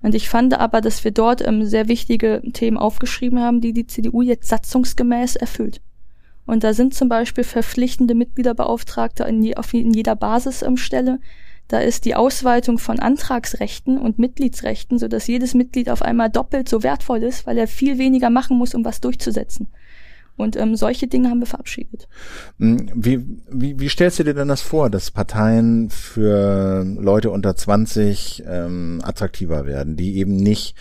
Und ich fand aber, dass wir dort ähm, sehr wichtige Themen aufgeschrieben haben, die die CDU jetzt satzungsgemäß erfüllt. Und da sind zum Beispiel verpflichtende Mitgliederbeauftragte in, je, auf, in jeder Basisstelle. Da ist die Ausweitung von Antragsrechten und Mitgliedsrechten, so dass jedes Mitglied auf einmal doppelt so wertvoll ist, weil er viel weniger machen muss, um was durchzusetzen. Und ähm, solche Dinge haben wir verabschiedet. Hm, wie, wie, wie stellst du dir denn das vor, dass Parteien für Leute unter 20 ähm, attraktiver werden, die eben nicht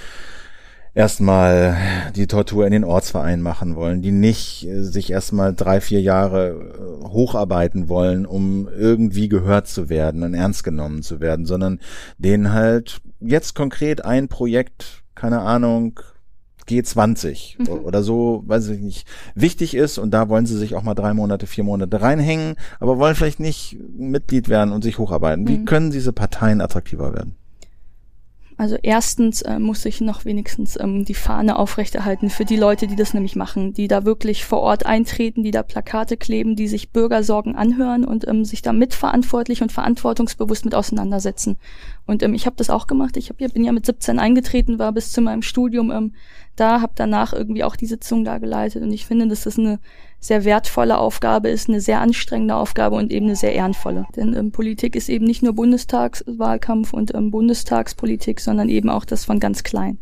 erstmal die Tortur in den Ortsverein machen wollen, die nicht äh, sich erstmal drei, vier Jahre äh, hocharbeiten wollen, um irgendwie gehört zu werden und ernst genommen zu werden, sondern denen halt jetzt konkret ein Projekt, keine Ahnung, G20 mhm. oder so, weiß ich nicht, wichtig ist und da wollen sie sich auch mal drei Monate, vier Monate reinhängen, aber wollen vielleicht nicht Mitglied werden und sich hocharbeiten. Wie mhm. können diese Parteien attraktiver werden? Also erstens äh, muss ich noch wenigstens ähm, die Fahne aufrechterhalten für die Leute, die das nämlich machen, die da wirklich vor Ort eintreten, die da Plakate kleben, die sich Bürgersorgen anhören und ähm, sich da mitverantwortlich und verantwortungsbewusst mit auseinandersetzen. Und ähm, ich habe das auch gemacht. Ich hab, bin ja mit 17 eingetreten, war bis zu meinem Studium ähm, da, habe danach irgendwie auch die Sitzung da geleitet und ich finde, das eine sehr wertvolle Aufgabe ist, eine sehr anstrengende Aufgabe und eben eine sehr ehrenvolle. Denn ähm, Politik ist eben nicht nur Bundestagswahlkampf und ähm, Bundestagspolitik, sondern eben auch das von ganz klein.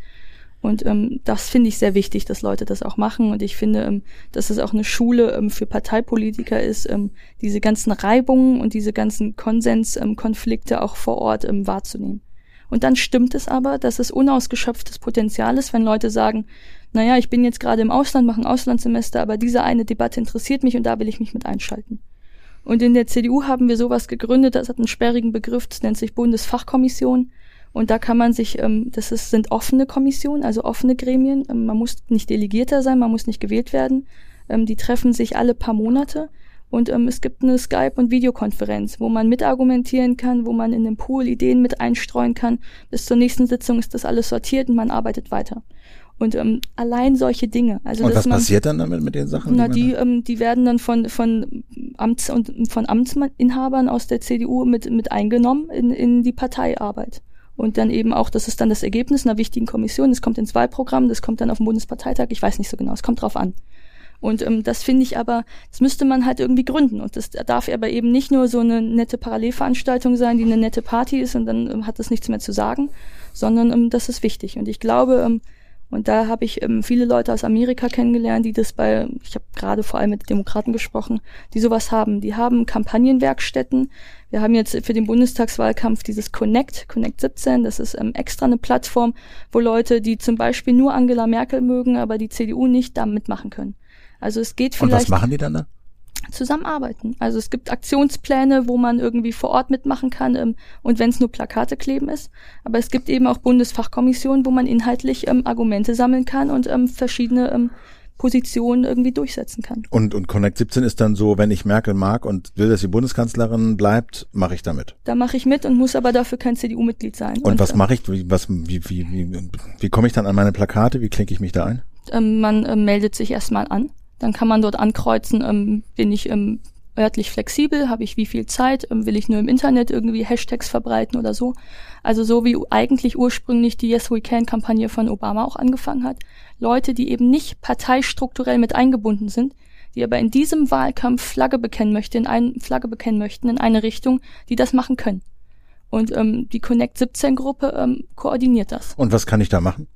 Und ähm, das finde ich sehr wichtig, dass Leute das auch machen. Und ich finde, ähm, dass es auch eine Schule ähm, für Parteipolitiker ist, ähm, diese ganzen Reibungen und diese ganzen Konsenskonflikte ähm, auch vor Ort ähm, wahrzunehmen. Und dann stimmt es aber, dass es unausgeschöpftes Potenzial ist, wenn Leute sagen, naja, ich bin jetzt gerade im Ausland, mache ein Auslandssemester, aber diese eine Debatte interessiert mich und da will ich mich mit einschalten. Und in der CDU haben wir sowas gegründet, das hat einen sperrigen Begriff, das nennt sich Bundesfachkommission. Und da kann man sich, ähm, das ist, sind offene Kommissionen, also offene Gremien. Ähm, man muss nicht Delegierter sein, man muss nicht gewählt werden. Ähm, die treffen sich alle paar Monate. Und ähm, es gibt eine Skype- und Videokonferenz, wo man mitargumentieren kann, wo man in den Pool Ideen mit einstreuen kann. Bis zur nächsten Sitzung ist das alles sortiert und man arbeitet weiter. Und ähm, allein solche Dinge. Also, und was man, passiert dann damit mit den Sachen? Na, die, die, ähm, die werden dann von, von Amts- und von Amtsinhabern aus der CDU mit, mit eingenommen in, in die Parteiarbeit. Und dann eben auch, das ist dann das Ergebnis einer wichtigen Kommission. Das kommt ins Wahlprogramm, das kommt dann auf den Bundesparteitag. Ich weiß nicht so genau, es kommt drauf an. Und ähm, das finde ich aber, das müsste man halt irgendwie gründen. Und das darf aber eben nicht nur so eine nette Parallelveranstaltung sein, die eine nette Party ist und dann ähm, hat das nichts mehr zu sagen, sondern ähm, das ist wichtig. Und ich glaube, ähm, und da habe ich ähm, viele Leute aus Amerika kennengelernt, die das bei, ich habe gerade vor allem mit Demokraten gesprochen, die sowas haben. Die haben Kampagnenwerkstätten. Wir haben jetzt für den Bundestagswahlkampf dieses Connect, Connect 17, das ist ähm, extra eine Plattform, wo Leute, die zum Beispiel nur Angela Merkel mögen, aber die CDU nicht, da mitmachen können. Also es geht vielleicht. Und was machen die dann da? Zusammenarbeiten. Also es gibt Aktionspläne, wo man irgendwie vor Ort mitmachen kann ähm, und wenn es nur Plakate kleben ist. Aber es gibt eben auch Bundesfachkommissionen, wo man inhaltlich ähm, Argumente sammeln kann und ähm, verschiedene ähm, Positionen irgendwie durchsetzen kann. Und, und Connect 17 ist dann so, wenn ich Merkel mag und will, dass sie Bundeskanzlerin bleibt, mache ich damit. Da mache ich mit und muss aber dafür kein CDU-Mitglied sein. Und, und was äh, mache ich? Wie, was, wie, wie, wie, wie komme ich dann an meine Plakate? Wie klinke ich mich da ein? Ähm, man äh, meldet sich erstmal an dann kann man dort ankreuzen, ähm, bin ich ähm, örtlich flexibel, habe ich wie viel Zeit, ähm, will ich nur im Internet irgendwie Hashtags verbreiten oder so. Also so wie eigentlich ursprünglich die Yes We Can Kampagne von Obama auch angefangen hat. Leute, die eben nicht parteistrukturell mit eingebunden sind, die aber in diesem Wahlkampf Flagge bekennen möchten, in ein, Flagge bekennen möchten in eine Richtung, die das machen können. Und ähm, die Connect 17 Gruppe ähm, koordiniert das. Und was kann ich da machen?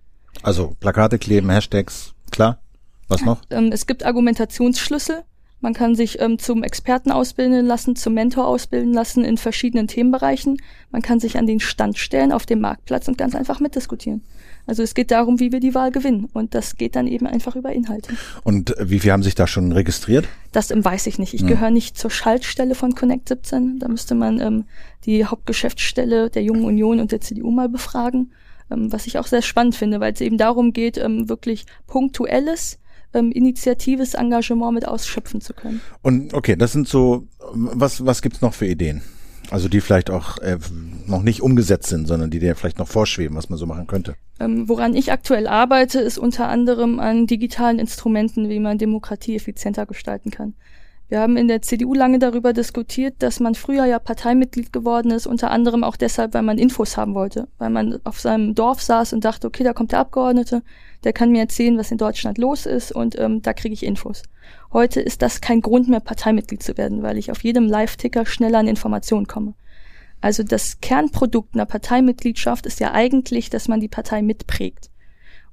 Also Plakate kleben, Hashtags, klar? Was noch? Ähm, es gibt Argumentationsschlüssel. Man kann sich ähm, zum Experten ausbilden lassen, zum Mentor ausbilden lassen in verschiedenen Themenbereichen. Man kann sich an den Stand stellen auf dem Marktplatz und ganz einfach mitdiskutieren. Also es geht darum, wie wir die Wahl gewinnen. Und das geht dann eben einfach über Inhalte. Und wie viele haben sich da schon registriert? Das ähm, weiß ich nicht. Ich hm. gehöre nicht zur Schaltstelle von Connect 17. Da müsste man ähm, die Hauptgeschäftsstelle der Jungen Union und der CDU mal befragen. Ähm, was ich auch sehr spannend finde, weil es eben darum geht, ähm, wirklich punktuelles ähm, initiatives Engagement mit ausschöpfen zu können. Und okay, das sind so, was, was gibt's noch für Ideen? Also die vielleicht auch äh, noch nicht umgesetzt sind, sondern die dir vielleicht noch vorschweben, was man so machen könnte. Ähm, woran ich aktuell arbeite, ist unter anderem an digitalen Instrumenten, wie man Demokratie effizienter gestalten kann. Wir haben in der CDU lange darüber diskutiert, dass man früher ja Parteimitglied geworden ist, unter anderem auch deshalb, weil man Infos haben wollte, weil man auf seinem Dorf saß und dachte, okay, da kommt der Abgeordnete, der kann mir erzählen, was in Deutschland los ist und ähm, da kriege ich Infos. Heute ist das kein Grund mehr, Parteimitglied zu werden, weil ich auf jedem Live-Ticker schneller an Informationen komme. Also das Kernprodukt einer Parteimitgliedschaft ist ja eigentlich, dass man die Partei mitprägt.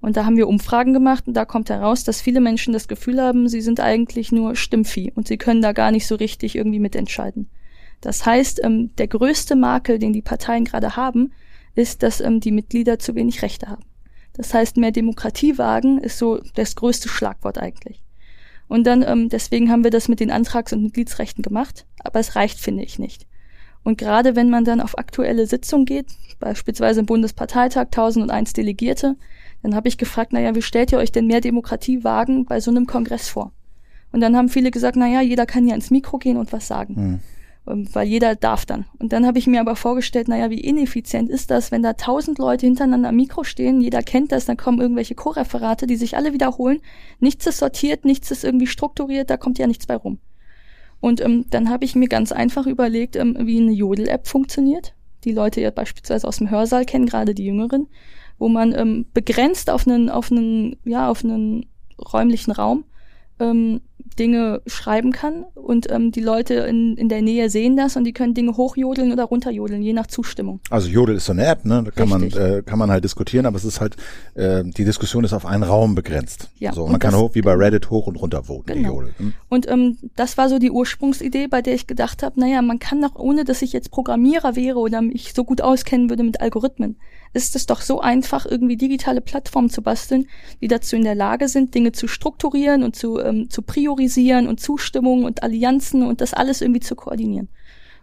Und da haben wir Umfragen gemacht und da kommt heraus, dass viele Menschen das Gefühl haben, sie sind eigentlich nur Stimmvieh und sie können da gar nicht so richtig irgendwie mitentscheiden. Das heißt, ähm, der größte Makel, den die Parteien gerade haben, ist, dass ähm, die Mitglieder zu wenig Rechte haben. Das heißt, mehr Demokratie wagen ist so das größte Schlagwort eigentlich. Und dann, ähm, deswegen haben wir das mit den Antrags- und Mitgliedsrechten gemacht, aber es reicht, finde ich, nicht. Und gerade wenn man dann auf aktuelle Sitzungen geht, beispielsweise im Bundesparteitag 1001 Delegierte, dann habe ich gefragt, naja, wie stellt ihr euch denn mehr Demokratie wagen bei so einem Kongress vor? Und dann haben viele gesagt, naja, jeder kann ja ins Mikro gehen und was sagen. Mhm. Weil jeder darf dann. Und dann habe ich mir aber vorgestellt, naja, wie ineffizient ist das, wenn da tausend Leute hintereinander am Mikro stehen, jeder kennt das, dann kommen irgendwelche Co-Referate, die sich alle wiederholen. Nichts ist sortiert, nichts ist irgendwie strukturiert, da kommt ja nichts bei rum. Und ähm, dann habe ich mir ganz einfach überlegt, ähm, wie eine Jodel-App funktioniert. Die Leute ja beispielsweise aus dem Hörsaal kennen, gerade die Jüngeren wo man ähm, begrenzt auf einen, auf einen, ja, auf einen räumlichen Raum ähm, Dinge schreiben kann und ähm, die Leute in, in der Nähe sehen das und die können Dinge hochjodeln oder runterjodeln, je nach Zustimmung. Also Jodel ist so eine App, ne? Da kann man äh, kann man halt diskutieren, aber es ist halt äh, die Diskussion ist auf einen Raum begrenzt. Ja, so, man kann hoch wie bei Reddit hoch und runter voten. Genau. Jodel. Hm? Und ähm, das war so die Ursprungsidee, bei der ich gedacht habe, naja, man kann doch ohne, dass ich jetzt Programmierer wäre oder mich so gut auskennen würde mit Algorithmen, ist es doch so einfach, irgendwie digitale Plattformen zu basteln, die dazu in der Lage sind, Dinge zu strukturieren und zu, ähm, zu priorisieren und Zustimmung und Allianzen und das alles irgendwie zu koordinieren.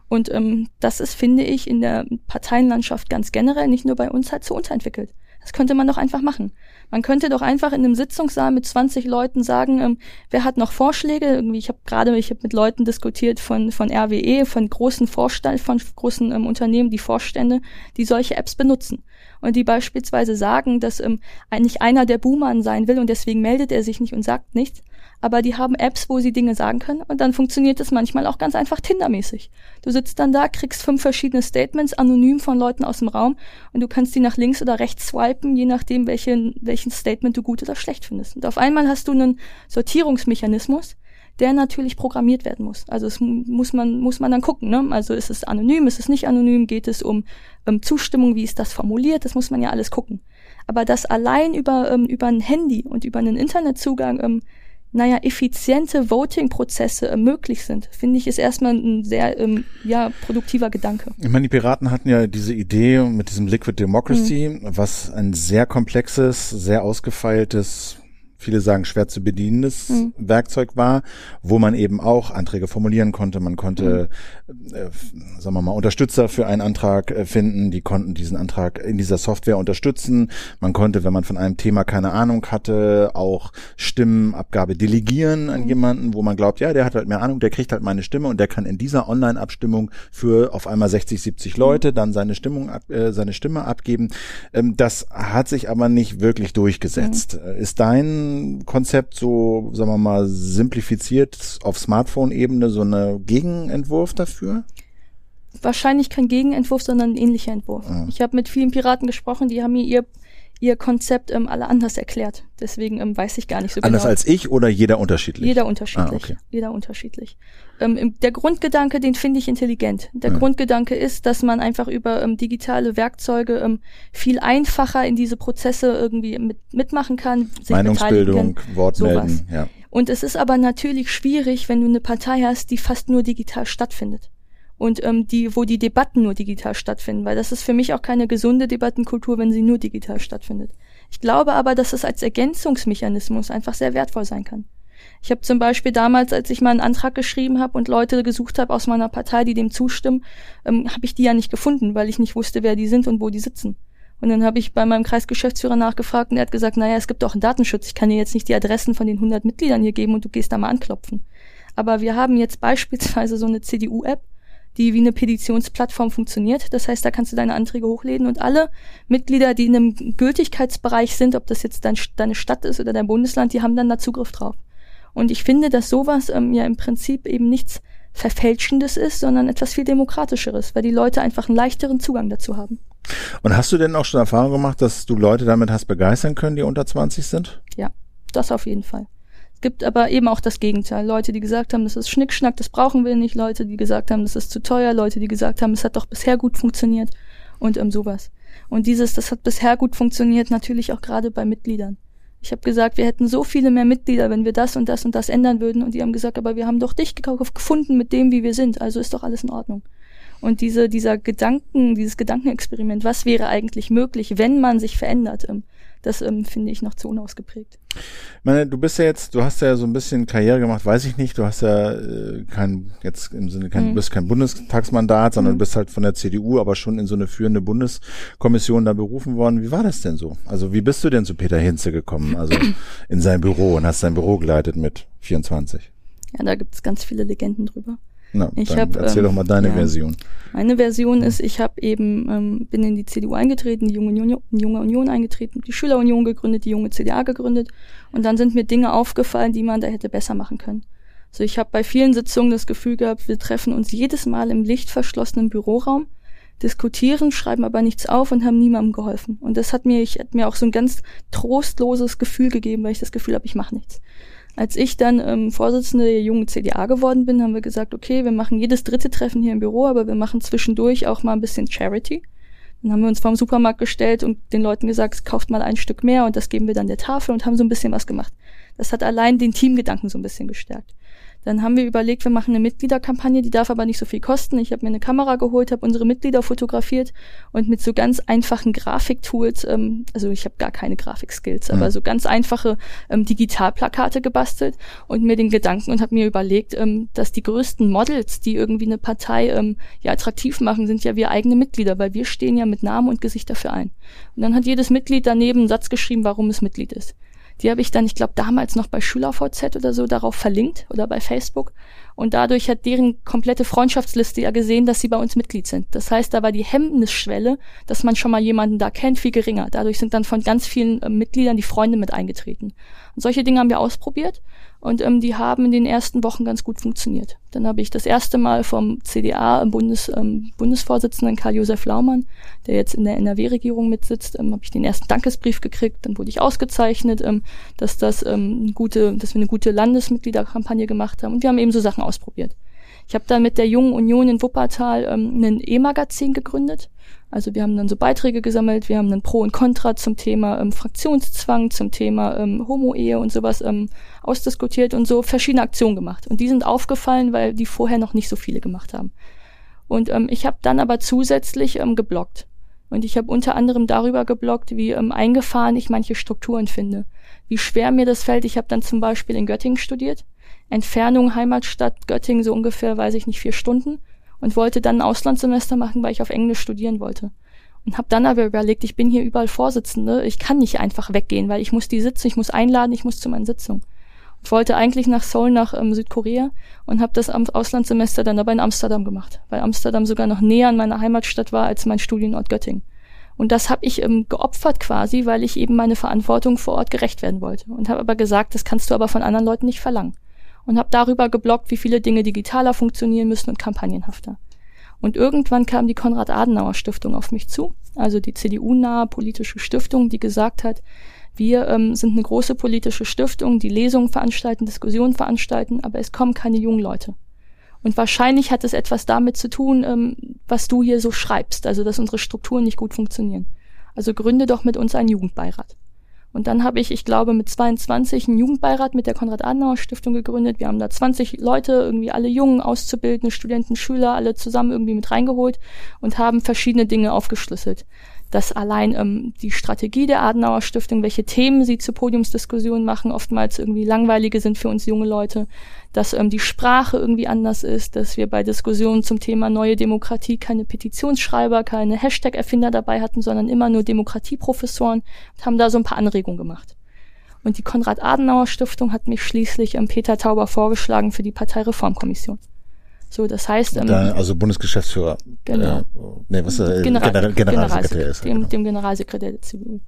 Und ähm, das ist, finde ich, in der Parteienlandschaft ganz generell, nicht nur bei uns, halt so unterentwickelt. Das könnte man doch einfach machen. Man könnte doch einfach in einem Sitzungssaal mit 20 Leuten sagen, ähm, wer hat noch Vorschläge? Irgendwie, ich habe gerade, ich habe mit Leuten diskutiert von von RWE, von großen Vorstand, von großen ähm, Unternehmen, die Vorstände, die solche Apps benutzen und die beispielsweise sagen, dass ähm, eigentlich einer der Boomer sein will und deswegen meldet er sich nicht und sagt nichts, aber die haben Apps, wo sie Dinge sagen können und dann funktioniert das manchmal auch ganz einfach Tindermäßig. Du sitzt dann da, kriegst fünf verschiedene Statements anonym von Leuten aus dem Raum und du kannst die nach links oder rechts swipen, je nachdem, welchen, welchen Statement du gut oder schlecht findest. Und auf einmal hast du einen Sortierungsmechanismus, der natürlich programmiert werden muss. Also es muss man, muss man dann gucken, ne? Also ist es anonym, ist es nicht anonym, geht es um ähm, Zustimmung, wie ist das formuliert, das muss man ja alles gucken. Aber das allein über, ähm, über ein Handy und über einen Internetzugang ähm, naja, effiziente Voting-Prozesse äh, möglich sind, finde ich, ist erstmal ein sehr ähm, ja, produktiver Gedanke. Ich meine, die Piraten hatten ja diese Idee mit diesem Liquid Democracy, mhm. was ein sehr komplexes, sehr ausgefeiltes viele sagen schwer zu bedienendes mhm. Werkzeug war, wo man eben auch Anträge formulieren konnte. Man konnte, mhm. äh, sagen wir mal, Unterstützer für einen Antrag äh, finden, die konnten diesen Antrag in dieser Software unterstützen. Man konnte, wenn man von einem Thema keine Ahnung hatte, auch Stimmenabgabe delegieren an mhm. jemanden, wo man glaubt, ja, der hat halt mehr Ahnung, der kriegt halt meine Stimme und der kann in dieser Online-Abstimmung für auf einmal 60, 70 mhm. Leute dann seine Stimmung, äh, seine Stimme abgeben. Ähm, das hat sich aber nicht wirklich durchgesetzt. Mhm. Ist dein Konzept so, sagen wir mal, simplifiziert auf Smartphone-Ebene so eine Gegenentwurf dafür? Wahrscheinlich kein Gegenentwurf, sondern ein ähnlicher Entwurf. Ah. Ich habe mit vielen Piraten gesprochen, die haben mir ihr ihr Konzept ähm, alle anders erklärt. Deswegen ähm, weiß ich gar nicht so anders genau. Anders als ich oder jeder unterschiedlich? Jeder unterschiedlich. Ah, okay. Jeder unterschiedlich. Ähm, der Grundgedanke, den finde ich intelligent. Der ja. Grundgedanke ist, dass man einfach über ähm, digitale Werkzeuge ähm, viel einfacher in diese Prozesse irgendwie mit, mitmachen kann. Sich Meinungsbildung, Wortmelden, ja. Und es ist aber natürlich schwierig, wenn du eine Partei hast, die fast nur digital stattfindet und ähm, die, wo die Debatten nur digital stattfinden, weil das ist für mich auch keine gesunde Debattenkultur, wenn sie nur digital stattfindet. Ich glaube aber, dass es als Ergänzungsmechanismus einfach sehr wertvoll sein kann. Ich habe zum Beispiel damals, als ich mal einen Antrag geschrieben habe und Leute gesucht habe aus meiner Partei, die dem zustimmen, ähm, habe ich die ja nicht gefunden, weil ich nicht wusste, wer die sind und wo die sitzen. Und dann habe ich bei meinem Kreisgeschäftsführer nachgefragt und er hat gesagt, naja, es gibt doch einen Datenschutz. Ich kann dir jetzt nicht die Adressen von den 100 Mitgliedern hier geben und du gehst da mal anklopfen. Aber wir haben jetzt beispielsweise so eine CDU-App, die wie eine Petitionsplattform funktioniert. Das heißt, da kannst du deine Anträge hochladen und alle Mitglieder, die in einem Gültigkeitsbereich sind, ob das jetzt dein, deine Stadt ist oder dein Bundesland, die haben dann da Zugriff drauf. Und ich finde, dass sowas ähm, ja im Prinzip eben nichts Verfälschendes ist, sondern etwas viel Demokratischeres, weil die Leute einfach einen leichteren Zugang dazu haben. Und hast du denn auch schon Erfahrung gemacht, dass du Leute damit hast begeistern können, die unter 20 sind? Ja, das auf jeden Fall. Gibt aber eben auch das Gegenteil. Leute, die gesagt haben, das ist Schnickschnack, das brauchen wir nicht. Leute, die gesagt haben, das ist zu teuer. Leute, die gesagt haben, es hat doch bisher gut funktioniert. Und ähm, sowas. Und dieses, das hat bisher gut funktioniert, natürlich auch gerade bei Mitgliedern. Ich habe gesagt, wir hätten so viele mehr Mitglieder, wenn wir das und das und das ändern würden. Und die haben gesagt, aber wir haben doch dich gefunden mit dem, wie wir sind. Also ist doch alles in Ordnung. Und diese, dieser Gedanken, dieses Gedankenexperiment, was wäre eigentlich möglich, wenn man sich verändert, ähm, das ähm, finde ich noch zu unausgeprägt. Ich meine, du bist ja jetzt, du hast ja so ein bisschen Karriere gemacht, weiß ich nicht, du hast ja äh, kein, jetzt im Sinne, kein, mhm. bist kein Bundestagsmandat, sondern mhm. bist halt von der CDU, aber schon in so eine führende Bundeskommission da berufen worden. Wie war das denn so? Also wie bist du denn zu Peter Hinze gekommen, also in sein Büro und hast sein Büro geleitet mit 24? Ja, da gibt es ganz viele Legenden drüber. Na, ich hab, erzähl ähm, doch mal deine ja, Version. Meine Version ist, ich habe eben ähm, bin in die CDU eingetreten, die junge Union, junge Union eingetreten, die Schülerunion gegründet, die junge CDA gegründet und dann sind mir Dinge aufgefallen, die man da hätte besser machen können. Also ich habe bei vielen Sitzungen das Gefühl gehabt, wir treffen uns jedes Mal im lichtverschlossenen Büroraum, diskutieren, schreiben aber nichts auf und haben niemandem geholfen. Und das hat mir, ich, hat mir auch so ein ganz trostloses Gefühl gegeben, weil ich das Gefühl habe, ich mache nichts. Als ich dann ähm, Vorsitzende der jungen CDA geworden bin, haben wir gesagt, okay, wir machen jedes dritte Treffen hier im Büro, aber wir machen zwischendurch auch mal ein bisschen Charity. Dann haben wir uns vorm Supermarkt gestellt und den Leuten gesagt, kauft mal ein Stück mehr und das geben wir dann der Tafel und haben so ein bisschen was gemacht. Das hat allein den Teamgedanken so ein bisschen gestärkt. Dann haben wir überlegt, wir machen eine Mitgliederkampagne, die darf aber nicht so viel kosten. Ich habe mir eine Kamera geholt, habe unsere Mitglieder fotografiert und mit so ganz einfachen Grafiktools, ähm, also ich habe gar keine Grafikskills, mhm. aber so ganz einfache ähm, Digitalplakate gebastelt und mir den Gedanken und habe mir überlegt, ähm, dass die größten Models, die irgendwie eine Partei ähm, ja attraktiv machen, sind ja wir eigene Mitglieder, weil wir stehen ja mit Namen und Gesicht dafür ein. Und dann hat jedes Mitglied daneben einen Satz geschrieben, warum es Mitglied ist. Die habe ich dann, ich glaube, damals noch bei SchülerVZ oder so darauf verlinkt oder bei Facebook. Und dadurch hat deren komplette Freundschaftsliste ja gesehen, dass sie bei uns Mitglied sind. Das heißt, da war die Hemmnisschwelle, dass man schon mal jemanden da kennt, viel geringer. Dadurch sind dann von ganz vielen äh, Mitgliedern die Freunde mit eingetreten. Und solche Dinge haben wir ausprobiert und ähm, die haben in den ersten Wochen ganz gut funktioniert. Dann habe ich das erste Mal vom CDA Bundes, ähm, Bundesvorsitzenden Karl-Josef Laumann, der jetzt in der NRW-Regierung mitsitzt, ähm, habe ich den ersten Dankesbrief gekriegt. Dann wurde ich ausgezeichnet, ähm, dass das ähm, gute, dass wir eine gute Landesmitgliederkampagne gemacht haben. Und wir haben eben so Sachen ausprobiert. Ich habe dann mit der Jungen Union in Wuppertal ähm, ein E-Magazin gegründet. Also wir haben dann so Beiträge gesammelt, wir haben dann Pro und Contra zum Thema ähm, Fraktionszwang, zum Thema ähm, Homo-Ehe und sowas ähm, ausdiskutiert und so verschiedene Aktionen gemacht. Und die sind aufgefallen, weil die vorher noch nicht so viele gemacht haben. Und ähm, ich habe dann aber zusätzlich ähm, geblockt. Und ich habe unter anderem darüber geblockt, wie ähm, eingefahren ich manche Strukturen finde. Wie schwer mir das fällt. Ich habe dann zum Beispiel in Göttingen studiert. Entfernung Heimatstadt Göttingen so ungefähr, weiß ich nicht, vier Stunden und wollte dann ein Auslandssemester machen, weil ich auf Englisch studieren wollte. Und habe dann aber überlegt, ich bin hier überall Vorsitzende, ich kann nicht einfach weggehen, weil ich muss die Sitzung, ich muss einladen, ich muss zu meinen Sitzungen. Und wollte eigentlich nach Seoul, nach ähm, Südkorea und habe das Auslandssemester dann aber in Amsterdam gemacht, weil Amsterdam sogar noch näher an meiner Heimatstadt war als mein Studienort Göttingen. Und das habe ich ähm, geopfert quasi, weil ich eben meine Verantwortung vor Ort gerecht werden wollte. Und habe aber gesagt, das kannst du aber von anderen Leuten nicht verlangen und habe darüber geblockt, wie viele Dinge digitaler funktionieren müssen und kampagnenhafter. Und irgendwann kam die Konrad-Adenauer-Stiftung auf mich zu, also die CDU-nahe politische Stiftung, die gesagt hat, wir ähm, sind eine große politische Stiftung, die Lesungen veranstalten, Diskussionen veranstalten, aber es kommen keine jungen Leute. Und wahrscheinlich hat es etwas damit zu tun, ähm, was du hier so schreibst, also dass unsere Strukturen nicht gut funktionieren. Also gründe doch mit uns einen Jugendbeirat. Und dann habe ich, ich glaube, mit 22 einen Jugendbeirat mit der Konrad-Adenauer-Stiftung gegründet. Wir haben da 20 Leute, irgendwie alle Jungen, Auszubildende, Studenten, Schüler, alle zusammen irgendwie mit reingeholt und haben verschiedene Dinge aufgeschlüsselt dass allein ähm, die Strategie der Adenauer Stiftung, welche Themen sie zur Podiumsdiskussion machen, oftmals irgendwie langweilige sind für uns junge Leute, dass ähm, die Sprache irgendwie anders ist, dass wir bei Diskussionen zum Thema neue Demokratie keine Petitionsschreiber, keine Hashtag-Erfinder dabei hatten, sondern immer nur Demokratieprofessoren und haben da so ein paar Anregungen gemacht. Und die Konrad-Adenauer-Stiftung hat mich schließlich ähm, Peter Tauber vorgeschlagen für die Parteireformkommission. So, das heißt, ähm, da, also Bundesgeschäftsführer, genau, äh, nee, was äh, General, General, Generalsekretär ist. Dem, genau. dem Generalsekretär der CDU.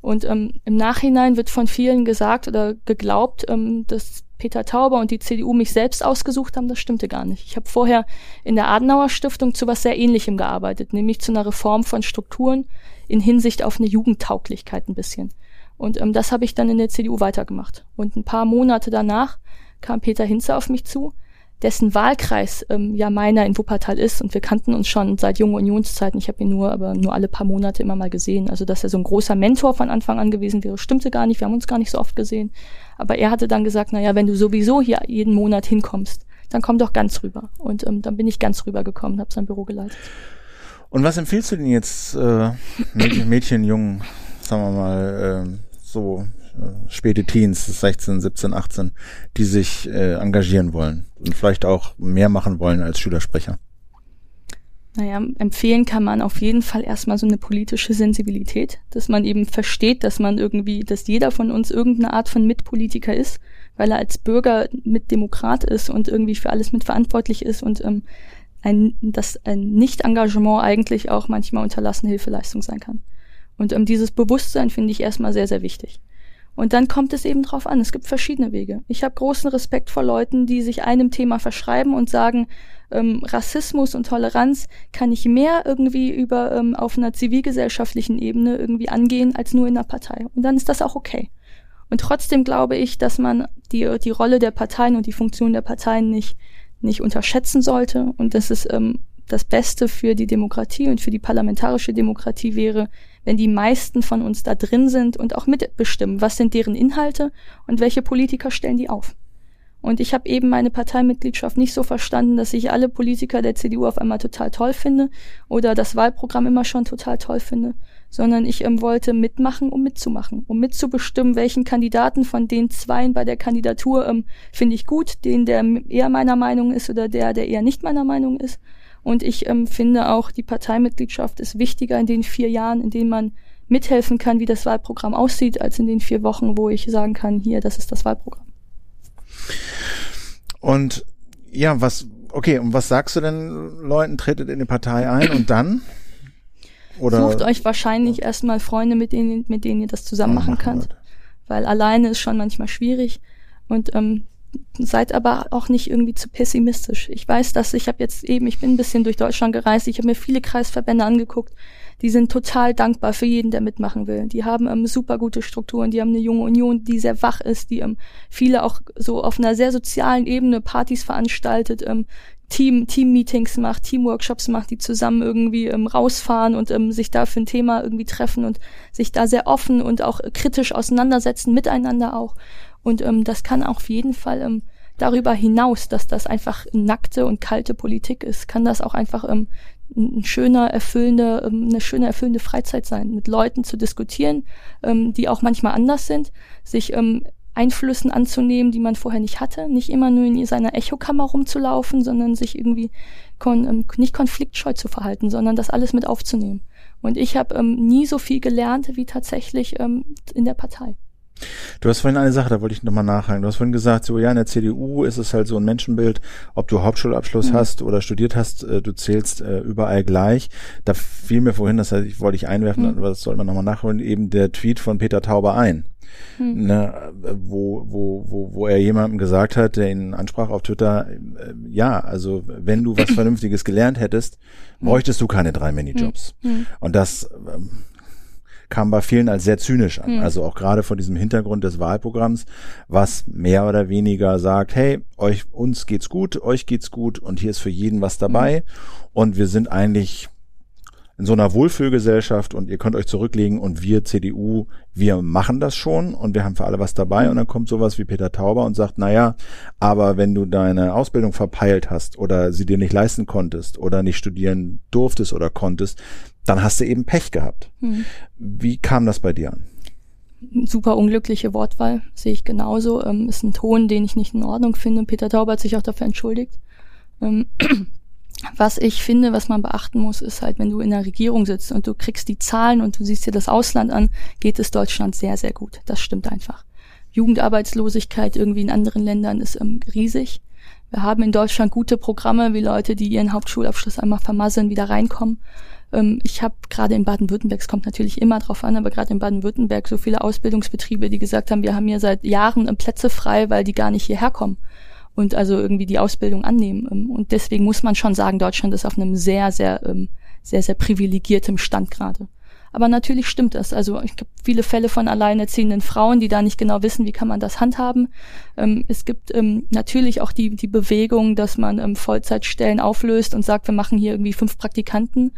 Und ähm, im Nachhinein wird von vielen gesagt oder geglaubt, ähm, dass Peter Tauber und die CDU mich selbst ausgesucht haben. Das stimmte gar nicht. Ich habe vorher in der Adenauer Stiftung zu was sehr Ähnlichem gearbeitet, nämlich zu einer Reform von Strukturen in Hinsicht auf eine Jugendtauglichkeit ein bisschen. Und ähm, das habe ich dann in der CDU weitergemacht. Und ein paar Monate danach kam Peter Hinze auf mich zu dessen Wahlkreis ähm, ja meiner in Wuppertal ist und wir kannten uns schon seit jungen Unionszeiten. Ich habe ihn nur, aber nur alle paar Monate immer mal gesehen. Also dass er so ein großer Mentor von Anfang an gewesen wäre, stimmte gar nicht. Wir haben uns gar nicht so oft gesehen. Aber er hatte dann gesagt, na ja, wenn du sowieso hier jeden Monat hinkommst, dann komm doch ganz rüber. Und ähm, dann bin ich ganz rüber gekommen, habe sein Büro geleitet. Und was empfiehlst du denn jetzt äh, Mädchen, Mädchen, Jungen, sagen wir mal, äh, so späte Teens, 16, 17, 18, die sich äh, engagieren wollen und vielleicht auch mehr machen wollen als Schülersprecher? Naja, empfehlen kann man auf jeden Fall erstmal so eine politische Sensibilität, dass man eben versteht, dass man irgendwie, dass jeder von uns irgendeine Art von Mitpolitiker ist, weil er als Bürger mit Demokrat ist und irgendwie für alles mitverantwortlich ist und ähm, ein, dass ein Nicht-Engagement eigentlich auch manchmal unterlassene Hilfeleistung sein kann. Und ähm, dieses Bewusstsein finde ich erstmal sehr, sehr wichtig. Und dann kommt es eben drauf an. Es gibt verschiedene Wege. Ich habe großen Respekt vor Leuten, die sich einem Thema verschreiben und sagen, ähm, Rassismus und Toleranz kann ich mehr irgendwie über ähm, auf einer zivilgesellschaftlichen Ebene irgendwie angehen als nur in einer Partei. Und dann ist das auch okay. Und trotzdem glaube ich, dass man die, die Rolle der Parteien und die Funktion der Parteien nicht, nicht unterschätzen sollte und dass es ähm, das Beste für die Demokratie und für die parlamentarische Demokratie wäre, wenn die meisten von uns da drin sind und auch mitbestimmen, was sind deren Inhalte und welche Politiker stellen die auf. Und ich habe eben meine Parteimitgliedschaft nicht so verstanden, dass ich alle Politiker der CDU auf einmal total toll finde oder das Wahlprogramm immer schon total toll finde, sondern ich ähm, wollte mitmachen, um mitzumachen, um mitzubestimmen, welchen Kandidaten von den Zweien bei der Kandidatur ähm, finde ich gut, den, der eher meiner Meinung ist oder der, der eher nicht meiner Meinung ist. Und ich ähm, finde auch, die Parteimitgliedschaft ist wichtiger in den vier Jahren, in denen man mithelfen kann, wie das Wahlprogramm aussieht, als in den vier Wochen, wo ich sagen kann, hier, das ist das Wahlprogramm. Und ja, was, okay, und was sagst du denn Leuten, tretet in die Partei ein und dann? Oder Sucht euch wahrscheinlich erstmal Freunde, mit denen, mit denen ihr das zusammen machen könnt. Weil alleine ist schon manchmal schwierig. Und ähm, seid aber auch nicht irgendwie zu pessimistisch. Ich weiß, dass ich habe jetzt eben, ich bin ein bisschen durch Deutschland gereist, ich habe mir viele Kreisverbände angeguckt, die sind total dankbar für jeden, der mitmachen will. Die haben ähm, super gute Strukturen, die haben eine junge Union, die sehr wach ist, die ähm, viele auch so auf einer sehr sozialen Ebene Partys veranstaltet, ähm, Team, Team-Meetings macht, Team-Workshops macht, die zusammen irgendwie ähm, rausfahren und ähm, sich da für ein Thema irgendwie treffen und sich da sehr offen und auch kritisch auseinandersetzen, miteinander auch. Und ähm, das kann auf jeden Fall ähm, darüber hinaus, dass das einfach nackte und kalte Politik ist, kann das auch einfach ähm, ein schöner, erfüllende, ähm, eine schöne, erfüllende Freizeit sein, mit Leuten zu diskutieren, ähm, die auch manchmal anders sind, sich ähm, Einflüssen anzunehmen, die man vorher nicht hatte, nicht immer nur in seiner Echokammer rumzulaufen, sondern sich irgendwie kon ähm, nicht konfliktscheu zu verhalten, sondern das alles mit aufzunehmen. Und ich habe ähm, nie so viel gelernt wie tatsächlich ähm, in der Partei. Du hast vorhin eine Sache, da wollte ich nochmal nachhaken. Du hast vorhin gesagt, so ja, in der CDU ist es halt so ein Menschenbild, ob du Hauptschulabschluss mhm. hast oder studiert hast, äh, du zählst äh, überall gleich. Da fiel mir vorhin, das heißt, ich wollte ich einwerfen, mhm. aber das soll man nochmal nachholen, eben der Tweet von Peter Tauber ein. Mhm. Ne, wo, wo, wo, wo er jemandem gesagt hat, der ihn ansprach auf Twitter, äh, ja, also wenn du was Vernünftiges gelernt hättest, hm. bräuchtest du keine drei Minijobs. Mhm. Und das ähm, kam bei vielen als sehr zynisch an. Mhm. Also auch gerade vor diesem Hintergrund des Wahlprogramms, was mehr oder weniger sagt, hey, euch, uns geht's gut, euch geht's gut und hier ist für jeden was dabei. Mhm. Und wir sind eigentlich in so einer Wohlfühlgesellschaft und ihr könnt euch zurücklegen und wir CDU, wir machen das schon und wir haben für alle was dabei und dann kommt sowas wie Peter Tauber und sagt, naja, aber wenn du deine Ausbildung verpeilt hast oder sie dir nicht leisten konntest oder nicht studieren durftest oder konntest, dann hast du eben Pech gehabt. Hm. Wie kam das bei dir an? Super unglückliche Wortwahl, sehe ich genauso. Ähm, ist ein Ton, den ich nicht in Ordnung finde. Peter Tauber hat sich auch dafür entschuldigt. Ähm, was ich finde, was man beachten muss, ist halt, wenn du in der Regierung sitzt und du kriegst die Zahlen und du siehst dir das Ausland an, geht es Deutschland sehr, sehr gut. Das stimmt einfach. Jugendarbeitslosigkeit irgendwie in anderen Ländern ist ähm, riesig. Wir haben in Deutschland gute Programme, wie Leute, die ihren Hauptschulabschluss einmal vermasseln, wieder reinkommen. Ähm, ich habe gerade in Baden-Württemberg, es kommt natürlich immer drauf an, aber gerade in Baden-Württemberg so viele Ausbildungsbetriebe, die gesagt haben, wir haben hier seit Jahren ähm, Plätze frei, weil die gar nicht hierher kommen und also irgendwie die Ausbildung annehmen. Ähm, und deswegen muss man schon sagen, Deutschland ist auf einem sehr, sehr, sehr, sehr privilegiertem Stand gerade. Aber natürlich stimmt das. Also ich gibt viele Fälle von alleinerziehenden Frauen, die da nicht genau wissen, wie kann man das handhaben. Ähm, es gibt ähm, natürlich auch die, die Bewegung, dass man ähm, Vollzeitstellen auflöst und sagt, wir machen hier irgendwie fünf Praktikanten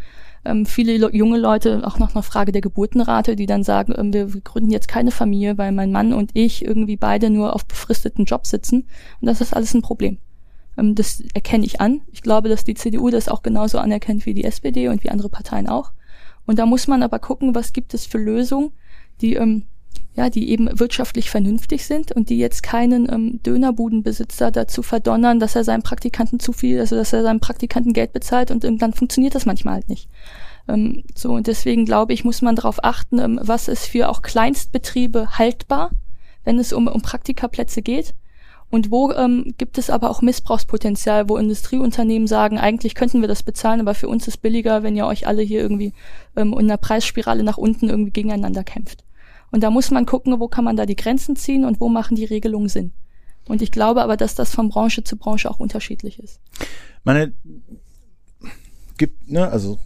ähm, viele junge Leute, auch noch eine Frage der Geburtenrate, die dann sagen, ähm, wir, gründen jetzt keine Familie, weil mein Mann und ich irgendwie beide nur auf befristeten Jobs sitzen. Und das ist alles ein Problem. Ähm, das erkenne ich an. Ich glaube, dass die CDU das auch genauso anerkennt wie die SPD und wie andere Parteien auch. Und da muss man aber gucken, was gibt es für Lösungen, die ähm, ja, die eben wirtschaftlich vernünftig sind und die jetzt keinen ähm, Dönerbudenbesitzer dazu verdonnern, dass er seinem Praktikanten zu viel, also dass er seinem Praktikanten Geld bezahlt und ähm, dann funktioniert das manchmal halt nicht. Ähm, so und deswegen glaube ich, muss man darauf achten, ähm, was ist für auch Kleinstbetriebe haltbar, wenn es um, um Praktikaplätze geht. Und wo ähm, gibt es aber auch Missbrauchspotenzial, wo Industrieunternehmen sagen, eigentlich könnten wir das bezahlen, aber für uns ist billiger, wenn ihr euch alle hier irgendwie ähm, in einer Preisspirale nach unten irgendwie gegeneinander kämpft. Und da muss man gucken, wo kann man da die Grenzen ziehen und wo machen die Regelungen Sinn. Und ich glaube aber, dass das von Branche zu Branche auch unterschiedlich ist. Meine gibt, ne, also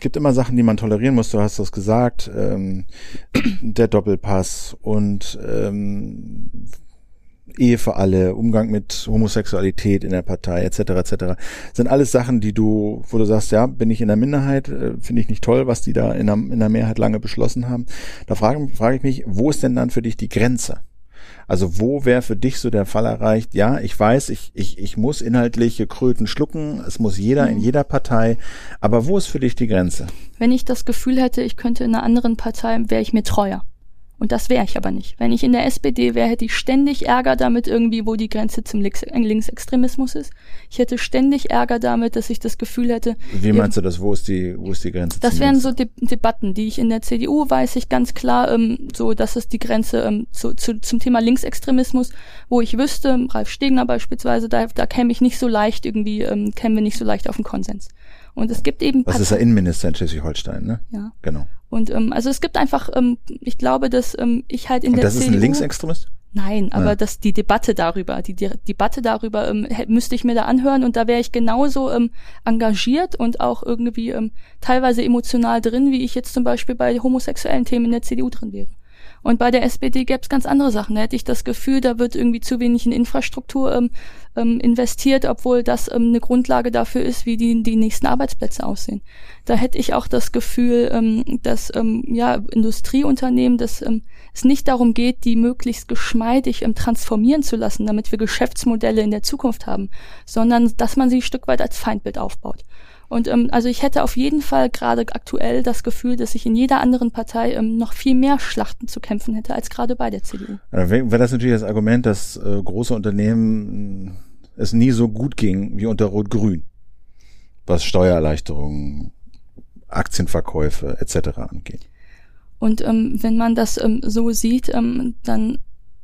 gibt immer Sachen, die man tolerieren muss. Du hast das gesagt, ähm, der Doppelpass und ähm, Ehe für alle, Umgang mit Homosexualität in der Partei etc. etc. sind alles Sachen, die du, wo du sagst, ja, bin ich in der Minderheit, äh, finde ich nicht toll, was die da in der, in der Mehrheit lange beschlossen haben. Da frage, frage ich mich, wo ist denn dann für dich die Grenze? Also wo wäre für dich so der Fall erreicht? Ja, ich weiß, ich, ich, ich muss inhaltliche Kröten schlucken. Es muss jeder mhm. in jeder Partei. Aber wo ist für dich die Grenze? Wenn ich das Gefühl hätte, ich könnte in einer anderen Partei, wäre ich mir treuer. Und das wäre ich aber nicht. Wenn ich in der SPD wäre, hätte ich ständig Ärger damit irgendwie, wo die Grenze zum Linksextremismus ist. Ich hätte ständig Ärger damit, dass ich das Gefühl hätte. Wie meinst du das? Wo ist die, wo ist die Grenze? Das wären so De Debatten, die ich in der CDU weiß ich ganz klar, ähm, so, das ist die Grenze ähm, zu, zu, zum Thema Linksextremismus, wo ich wüsste, Ralf Stegner beispielsweise, da, da käme ich nicht so leicht irgendwie, ähm, kämen wir nicht so leicht auf den Konsens. Und es gibt eben. Was ist der Innenminister in Schleswig-Holstein, ne? Ja. Genau. Und ähm, also es gibt einfach, ähm, ich glaube, dass ähm, ich halt in Und der das CDU, ist ein Linksextremist? Nein, aber ja. dass die Debatte darüber, die, die Debatte darüber ähm, müsste ich mir da anhören und da wäre ich genauso ähm, engagiert und auch irgendwie ähm, teilweise emotional drin, wie ich jetzt zum Beispiel bei homosexuellen Themen in der CDU drin wäre. Und bei der SPD gäbe es ganz andere Sachen. Da hätte ich das Gefühl, da wird irgendwie zu wenig in Infrastruktur ähm, ähm, investiert, obwohl das ähm, eine Grundlage dafür ist, wie die, die nächsten Arbeitsplätze aussehen. Da hätte ich auch das Gefühl, ähm, dass ähm, ja, Industrieunternehmen, dass ähm, es nicht darum geht, die möglichst geschmeidig ähm, transformieren zu lassen, damit wir Geschäftsmodelle in der Zukunft haben, sondern dass man sie ein Stück weit als Feindbild aufbaut. Und ähm, also ich hätte auf jeden Fall gerade aktuell das Gefühl, dass ich in jeder anderen Partei ähm, noch viel mehr Schlachten zu kämpfen hätte als gerade bei der CDU. Ja, Wäre das natürlich das Argument, dass äh, große Unternehmen äh, es nie so gut ging wie unter Rot-Grün, was Steuererleichterungen, Aktienverkäufe etc. angeht. Und ähm, wenn man das ähm, so sieht, ähm, dann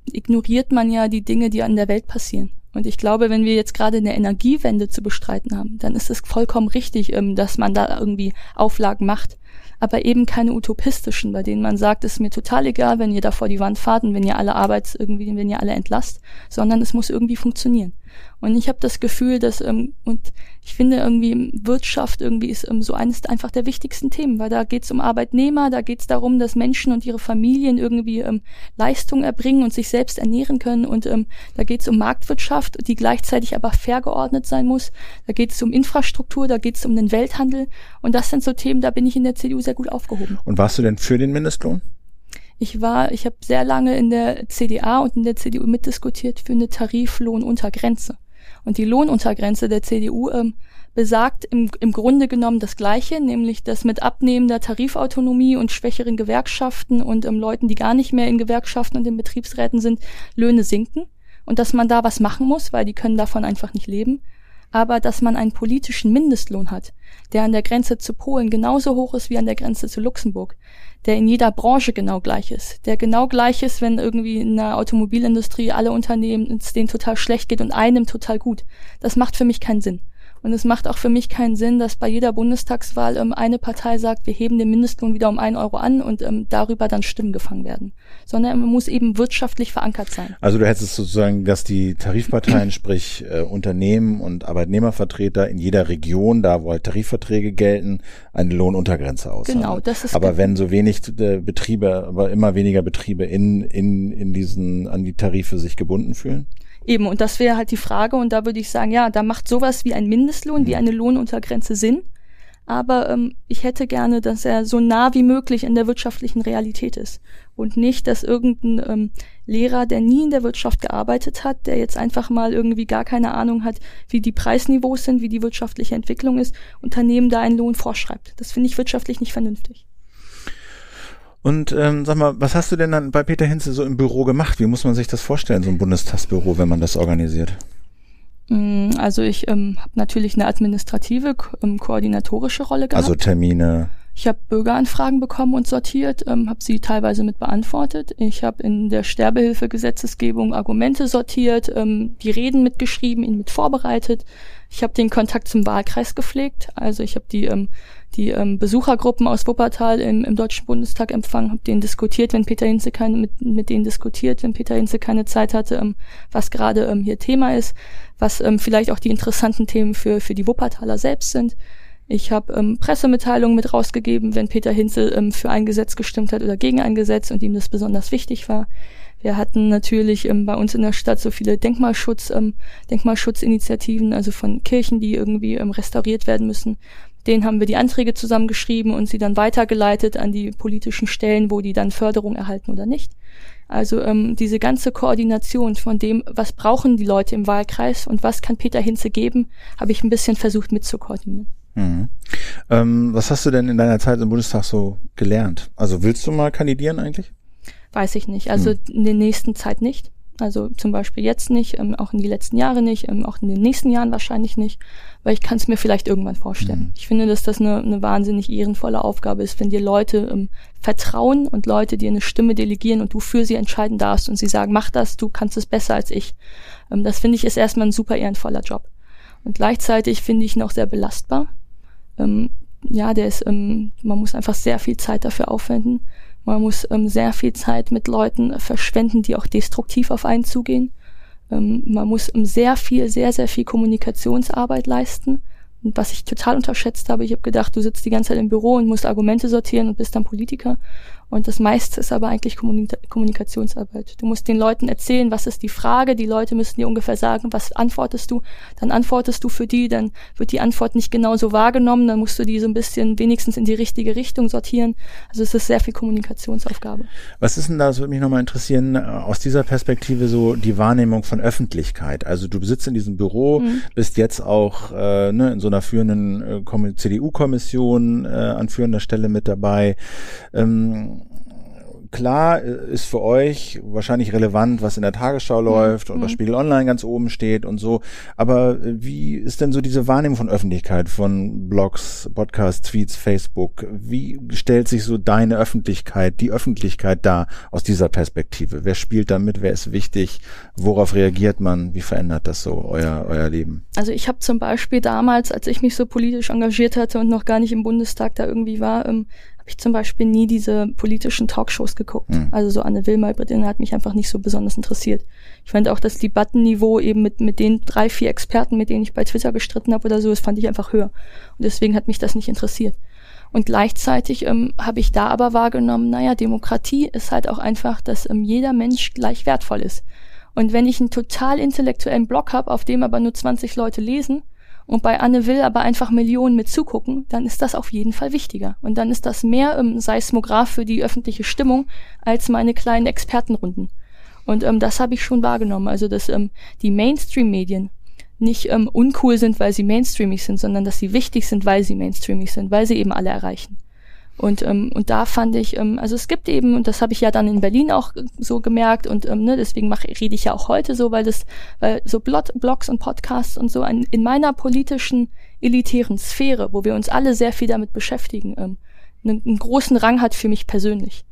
ignoriert man ja die Dinge, die an der Welt passieren. Und ich glaube, wenn wir jetzt gerade eine Energiewende zu bestreiten haben, dann ist es vollkommen richtig, ähm, dass man da irgendwie Auflagen macht. Aber eben keine utopistischen, bei denen man sagt, es ist mir total egal, wenn ihr da vor die Wand fahrt und wenn ihr alle Arbeits irgendwie, wenn ihr alle entlasst, sondern es muss irgendwie funktionieren. Und ich habe das Gefühl, dass, ähm, und ich finde irgendwie Wirtschaft irgendwie ist ähm, so eines einfach der wichtigsten Themen, weil da geht es um Arbeitnehmer, da geht es darum, dass Menschen und ihre Familien irgendwie ähm, Leistung erbringen und sich selbst ernähren können. Und ähm, da geht es um Marktwirtschaft, die gleichzeitig aber fair geordnet sein muss. Da geht es um Infrastruktur, da geht es um den Welthandel. Und das sind so Themen, da bin ich in der CDU sehr gut aufgehoben. Und warst du denn für den Mindestlohn? Ich war, ich habe sehr lange in der CDA und in der CDU mitdiskutiert für eine Tariflohnuntergrenze. Und die Lohnuntergrenze der CDU ähm, besagt im, im Grunde genommen das Gleiche, nämlich dass mit abnehmender Tarifautonomie und schwächeren Gewerkschaften und ähm, Leuten, die gar nicht mehr in Gewerkschaften und in Betriebsräten sind, Löhne sinken. Und dass man da was machen muss, weil die können davon einfach nicht leben. Aber dass man einen politischen Mindestlohn hat, der an der Grenze zu Polen genauso hoch ist wie an der Grenze zu Luxemburg, der in jeder Branche genau gleich ist, der genau gleich ist, wenn irgendwie in der Automobilindustrie alle Unternehmen es denen total schlecht geht und einem total gut. Das macht für mich keinen Sinn. Und es macht auch für mich keinen Sinn, dass bei jeder Bundestagswahl ähm, eine Partei sagt, wir heben den Mindestlohn wieder um einen Euro an und ähm, darüber dann Stimmen gefangen werden. Sondern man muss eben wirtschaftlich verankert sein. Also du hättest sozusagen, dass die Tarifparteien, sprich äh, Unternehmen und Arbeitnehmervertreter in jeder Region, da wo halt Tarifverträge gelten, eine Lohnuntergrenze aushandeln. Genau, das ist. Aber wenn so wenig äh, Betriebe, aber immer weniger Betriebe in, in, in diesen, an die Tarife sich gebunden fühlen? Eben, und das wäre halt die Frage, und da würde ich sagen, ja, da macht sowas wie ein Mindestlohn, mhm. wie eine Lohnuntergrenze Sinn. Aber ähm, ich hätte gerne, dass er so nah wie möglich in der wirtschaftlichen Realität ist. Und nicht, dass irgendein ähm, Lehrer, der nie in der Wirtschaft gearbeitet hat, der jetzt einfach mal irgendwie gar keine Ahnung hat, wie die Preisniveaus sind, wie die wirtschaftliche Entwicklung ist, Unternehmen da einen Lohn vorschreibt. Das finde ich wirtschaftlich nicht vernünftig. Und ähm, sag mal, was hast du denn dann bei Peter Hinze so im Büro gemacht? Wie muss man sich das vorstellen, so ein Bundestagsbüro, wenn man das organisiert? Mm, also ich ähm, habe natürlich eine administrative, ko ähm, koordinatorische Rolle gehabt. Also Termine. Ich habe Bürgeranfragen bekommen und sortiert, ähm, habe sie teilweise mit beantwortet. Ich habe in der Sterbehilfegesetzesgebung Argumente sortiert, ähm, die Reden mitgeschrieben, ihn mit vorbereitet. Ich habe den Kontakt zum Wahlkreis gepflegt. Also ich habe die, ähm, die ähm, Besuchergruppen aus Wuppertal im, im Deutschen Bundestag empfangen, habe denen diskutiert, wenn Peter Hinze keine, mit, mit denen diskutiert, wenn Peter Hinze keine Zeit hatte, ähm, was gerade ähm, hier Thema ist, was ähm, vielleicht auch die interessanten Themen für, für die Wuppertaler selbst sind. Ich habe ähm, Pressemitteilungen mit rausgegeben, wenn Peter Hinze ähm, für ein Gesetz gestimmt hat oder gegen ein Gesetz und ihm das besonders wichtig war. Wir hatten natürlich ähm, bei uns in der Stadt so viele Denkmalschutz, ähm, Denkmalschutzinitiativen, also von Kirchen, die irgendwie ähm, restauriert werden müssen. Den haben wir die Anträge zusammengeschrieben und sie dann weitergeleitet an die politischen Stellen, wo die dann Förderung erhalten oder nicht. Also ähm, diese ganze Koordination von dem, was brauchen die Leute im Wahlkreis und was kann Peter Hinze geben, habe ich ein bisschen versucht mitzukoordinieren. Mhm. Ähm, was hast du denn in deiner Zeit im Bundestag so gelernt? Also willst du mal kandidieren eigentlich? Weiß ich nicht. Also mhm. in der nächsten Zeit nicht. Also zum Beispiel jetzt nicht, ähm, auch in die letzten Jahre nicht, ähm, auch in den nächsten Jahren wahrscheinlich nicht, weil ich kann es mir vielleicht irgendwann vorstellen. Mhm. Ich finde, dass das eine, eine wahnsinnig ehrenvolle Aufgabe ist, wenn dir Leute ähm, vertrauen und Leute dir eine Stimme delegieren und du für sie entscheiden darfst und sie sagen, mach das, du kannst es besser als ich. Ähm, das finde ich ist erstmal ein super ehrenvoller Job. Und gleichzeitig finde ich ihn auch sehr belastbar. Ähm, ja, der ist, ähm, man muss einfach sehr viel Zeit dafür aufwenden. Man muss ähm, sehr viel Zeit mit Leuten äh, verschwenden, die auch destruktiv auf einen zugehen. Ähm, man muss ähm, sehr viel, sehr, sehr viel Kommunikationsarbeit leisten. Und was ich total unterschätzt habe, ich habe gedacht, du sitzt die ganze Zeit im Büro und musst Argumente sortieren und bist dann Politiker. Und das meiste ist aber eigentlich Kommunikationsarbeit. Du musst den Leuten erzählen, was ist die Frage. Die Leute müssen dir ungefähr sagen, was antwortest du. Dann antwortest du für die, dann wird die Antwort nicht genauso wahrgenommen. Dann musst du die so ein bisschen wenigstens in die richtige Richtung sortieren. Also es ist sehr viel Kommunikationsaufgabe. Was ist denn da, das würde mich nochmal interessieren, äh, aus dieser Perspektive so die Wahrnehmung von Öffentlichkeit? Also du sitzt in diesem Büro, mhm. bist jetzt auch äh, ne, in so einer führenden äh, CDU-Kommission äh, an führender Stelle mit dabei. Ähm, klar äh, ist für euch wahrscheinlich relevant, was in der Tagesschau mhm. läuft mhm. Spiegel Online ganz oben steht und so. Aber äh, wie ist denn so diese Wahrnehmung von Öffentlichkeit, von Blogs, Podcasts, Tweets, Facebook? Wie stellt sich so deine Öffentlichkeit, die Öffentlichkeit da aus dieser Perspektive? Wer spielt damit? Wer ist wichtig? Worauf reagiert man? Wie verändert das so euer, euer Leben? Also ich habe zum Beispiel damals, als ich mich so politisch engagiert hatte und noch gar nicht im Bundestag da irgendwie war, ähm, habe ich zum Beispiel nie diese politischen Talkshows geguckt. Mhm. Also so Anne Will, Maybrit hat mich einfach nicht so besonders interessiert. Ich fand auch das Debattenniveau eben mit, mit den drei, vier Experten, mit denen ich bei Twitter gestritten habe oder so, das fand ich einfach höher. Und deswegen hat mich das nicht interessiert. Und gleichzeitig ähm, habe ich da aber wahrgenommen, naja, Demokratie ist halt auch einfach, dass ähm, jeder Mensch gleich wertvoll ist. Und wenn ich einen total intellektuellen Blog habe, auf dem aber nur 20 Leute lesen, und bei Anne Will aber einfach Millionen mit zugucken, dann ist das auf jeden Fall wichtiger. Und dann ist das mehr ähm, Seismograph für die öffentliche Stimmung als meine kleinen Expertenrunden. Und ähm, das habe ich schon wahrgenommen. Also, dass ähm, die Mainstream-Medien nicht ähm, uncool sind, weil sie mainstreamig sind, sondern dass sie wichtig sind, weil sie mainstreamig sind, weil sie eben alle erreichen. Und, ähm, und da fand ich, ähm, also es gibt eben, und das habe ich ja dann in Berlin auch so gemerkt, und ähm, ne, deswegen mach, rede ich ja auch heute so, weil das, weil so Blog, Blogs und Podcasts und so ein, in meiner politischen, elitären Sphäre, wo wir uns alle sehr viel damit beschäftigen, ähm, einen, einen großen Rang hat für mich persönlich.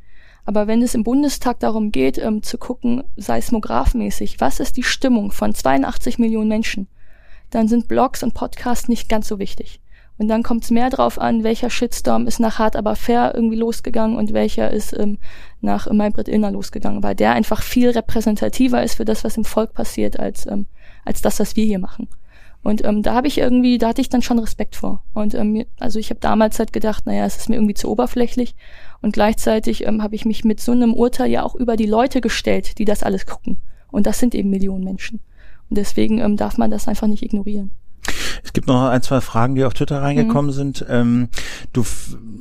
Aber wenn es im Bundestag darum geht, ähm, zu gucken, seismographmäßig, was ist die Stimmung von 82 Millionen Menschen, dann sind Blogs und Podcasts nicht ganz so wichtig. Und dann kommt es mehr drauf an, welcher Shitstorm ist nach Hart aber fair irgendwie losgegangen und welcher ist ähm, nach Maybrit Illner losgegangen, weil der einfach viel repräsentativer ist für das, was im Volk passiert, als, ähm, als das, was wir hier machen. Und ähm, da habe ich irgendwie, da hatte ich dann schon Respekt vor. Und ähm, also ich habe damals halt gedacht, naja, es ist mir irgendwie zu oberflächlich. Und gleichzeitig ähm, habe ich mich mit so einem Urteil ja auch über die Leute gestellt, die das alles gucken. Und das sind eben Millionen Menschen. Und deswegen ähm, darf man das einfach nicht ignorieren. Es gibt noch ein, zwei Fragen, die auf Twitter reingekommen mhm. sind. Ähm, du,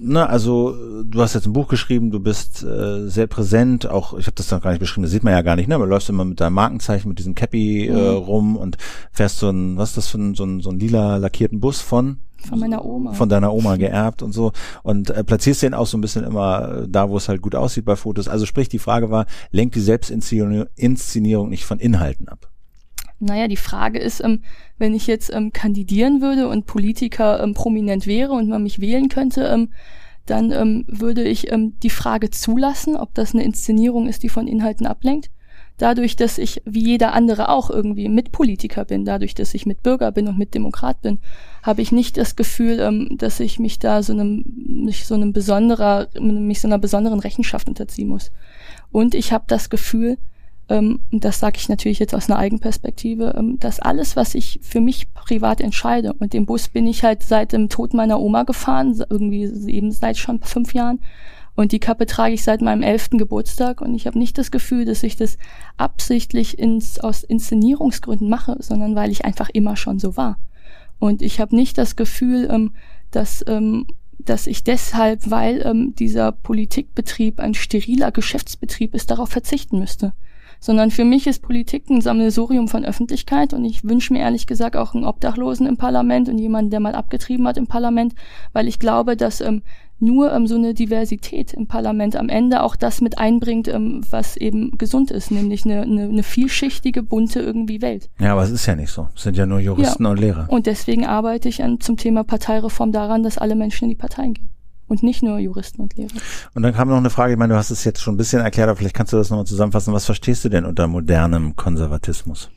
ne, also du hast jetzt ein Buch geschrieben, du bist äh, sehr präsent, auch ich habe das noch gar nicht beschrieben, das sieht man ja gar nicht, ne? Man läufst immer mit deinem Markenzeichen, mit diesem Cappy äh, mhm. äh, rum und fährst so ein, was ist das für ein, so ein, so ein lila lackierten Bus von? Von meiner Oma. Von deiner Oma geerbt und so. Und äh, platzierst den auch so ein bisschen immer da, wo es halt gut aussieht bei Fotos. Also sprich, die Frage war, lenkt die Selbstinszenierung nicht von Inhalten ab? Naja, die Frage ist, ähm, wenn ich jetzt ähm, kandidieren würde und Politiker ähm, prominent wäre und man mich wählen könnte, ähm, dann ähm, würde ich ähm, die Frage zulassen, ob das eine Inszenierung ist, die von Inhalten ablenkt. Dadurch, dass ich wie jeder andere auch irgendwie Mitpolitiker bin, dadurch, dass ich Mitbürger bin und Mitdemokrat bin, habe ich nicht das Gefühl, dass ich mich da so einem, mich so einem besonderer, mich so einer besonderen Rechenschaft unterziehen muss. Und ich habe das Gefühl, ähm, das sage ich natürlich jetzt aus einer Eigenperspektive, ähm, dass alles, was ich für mich privat entscheide, und den Bus bin ich halt seit dem Tod meiner Oma gefahren, irgendwie eben seit schon fünf Jahren, und die Kappe trage ich seit meinem elften Geburtstag. Und ich habe nicht das Gefühl, dass ich das absichtlich ins, aus Inszenierungsgründen mache, sondern weil ich einfach immer schon so war. Und ich habe nicht das Gefühl, ähm, dass, ähm, dass ich deshalb, weil ähm, dieser Politikbetrieb ein steriler Geschäftsbetrieb ist, darauf verzichten müsste sondern für mich ist Politik ein Sammelsurium von Öffentlichkeit und ich wünsche mir ehrlich gesagt auch einen Obdachlosen im Parlament und jemanden, der mal abgetrieben hat im Parlament, weil ich glaube, dass ähm, nur ähm, so eine Diversität im Parlament am Ende auch das mit einbringt, ähm, was eben gesund ist, nämlich eine, eine, eine vielschichtige, bunte irgendwie Welt. Ja, aber es ist ja nicht so. Es sind ja nur Juristen ja. und Lehrer. Und deswegen arbeite ich an, zum Thema Parteireform daran, dass alle Menschen in die Parteien gehen und nicht nur Juristen und Lehrer. Und dann kam noch eine Frage, ich meine, du hast es jetzt schon ein bisschen erklärt, aber vielleicht kannst du das nochmal zusammenfassen. Was verstehst du denn unter modernem Konservatismus?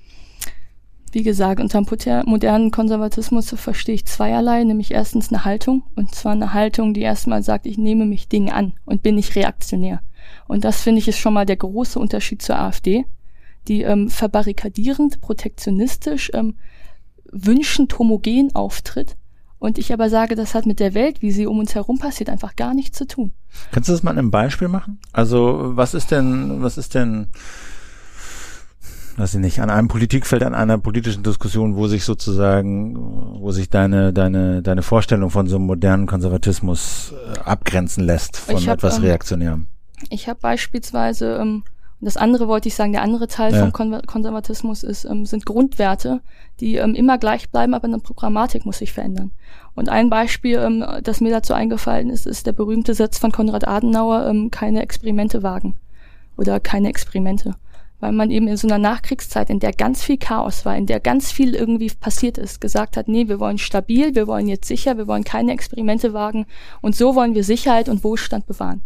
Wie gesagt, unter modernen Konservatismus verstehe ich zweierlei, nämlich erstens eine Haltung, und zwar eine Haltung, die erstmal sagt, ich nehme mich Dinge an und bin nicht reaktionär. Und das finde ich ist schon mal der große Unterschied zur AfD, die ähm, verbarrikadierend, protektionistisch, ähm, wünschend homogen auftritt und ich aber sage, das hat mit der Welt, wie sie um uns herum passiert, einfach gar nichts zu tun. Kannst du das mal in einem Beispiel machen? Also, was ist denn, was ist denn, weiß ich nicht, an einem Politikfeld, an einer politischen Diskussion, wo sich sozusagen, wo sich deine, deine, deine Vorstellung von so einem modernen Konservatismus äh, abgrenzen lässt von hab, etwas ähm, Reaktionärem? Ich habe beispielsweise ähm, und das andere wollte ich sagen, der andere Teil ja. vom Konservatismus ist, ähm, sind Grundwerte, die ähm, immer gleich bleiben, aber eine Programmatik muss sich verändern. Und ein Beispiel, ähm, das mir dazu eingefallen ist, ist der berühmte Satz von Konrad Adenauer, ähm, keine Experimente wagen. Oder keine Experimente. Weil man eben in so einer Nachkriegszeit, in der ganz viel Chaos war, in der ganz viel irgendwie passiert ist, gesagt hat, nee, wir wollen stabil, wir wollen jetzt sicher, wir wollen keine Experimente wagen und so wollen wir Sicherheit und Wohlstand bewahren.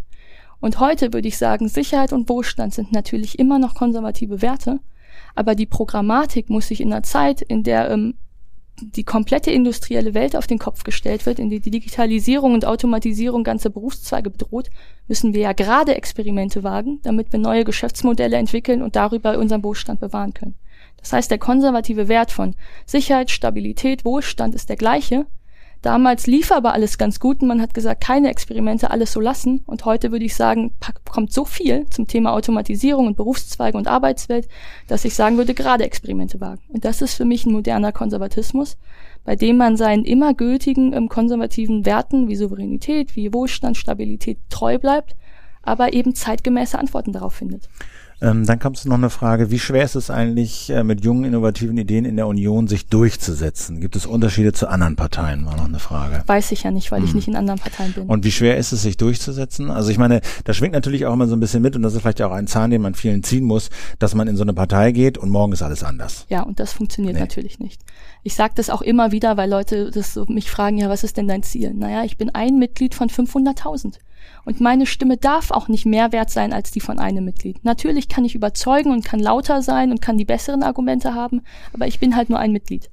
Und heute würde ich sagen, Sicherheit und Wohlstand sind natürlich immer noch konservative Werte, aber die Programmatik muss sich in einer Zeit, in der ähm, die komplette industrielle Welt auf den Kopf gestellt wird, in die Digitalisierung und Automatisierung ganzer Berufszweige bedroht, müssen wir ja gerade Experimente wagen, damit wir neue Geschäftsmodelle entwickeln und darüber unseren Wohlstand bewahren können. Das heißt, der konservative Wert von Sicherheit, Stabilität, Wohlstand ist der gleiche, Damals lief aber alles ganz gut und man hat gesagt, keine Experimente, alles so lassen. Und heute würde ich sagen, kommt so viel zum Thema Automatisierung und Berufszweige und Arbeitswelt, dass ich sagen würde, gerade Experimente wagen. Und das ist für mich ein moderner Konservatismus, bei dem man seinen immer gültigen ähm, konservativen Werten wie Souveränität, wie Wohlstand, Stabilität treu bleibt, aber eben zeitgemäße Antworten darauf findet. Ähm, dann kommt noch eine Frage, wie schwer ist es eigentlich, äh, mit jungen, innovativen Ideen in der Union sich durchzusetzen? Gibt es Unterschiede zu anderen Parteien? War noch eine Frage. Weiß ich ja nicht, weil hm. ich nicht in anderen Parteien bin. Und wie schwer ist es, sich durchzusetzen? Also ich meine, da schwingt natürlich auch immer so ein bisschen mit und das ist vielleicht auch ein Zahn, den man vielen ziehen muss, dass man in so eine Partei geht und morgen ist alles anders. Ja, und das funktioniert nee. natürlich nicht. Ich sage das auch immer wieder, weil Leute das so mich fragen, ja, was ist denn dein Ziel? Naja, ich bin ein Mitglied von 500.000. Und meine Stimme darf auch nicht mehr wert sein als die von einem Mitglied. Natürlich kann ich überzeugen und kann lauter sein und kann die besseren Argumente haben, aber ich bin halt nur ein Mitglied.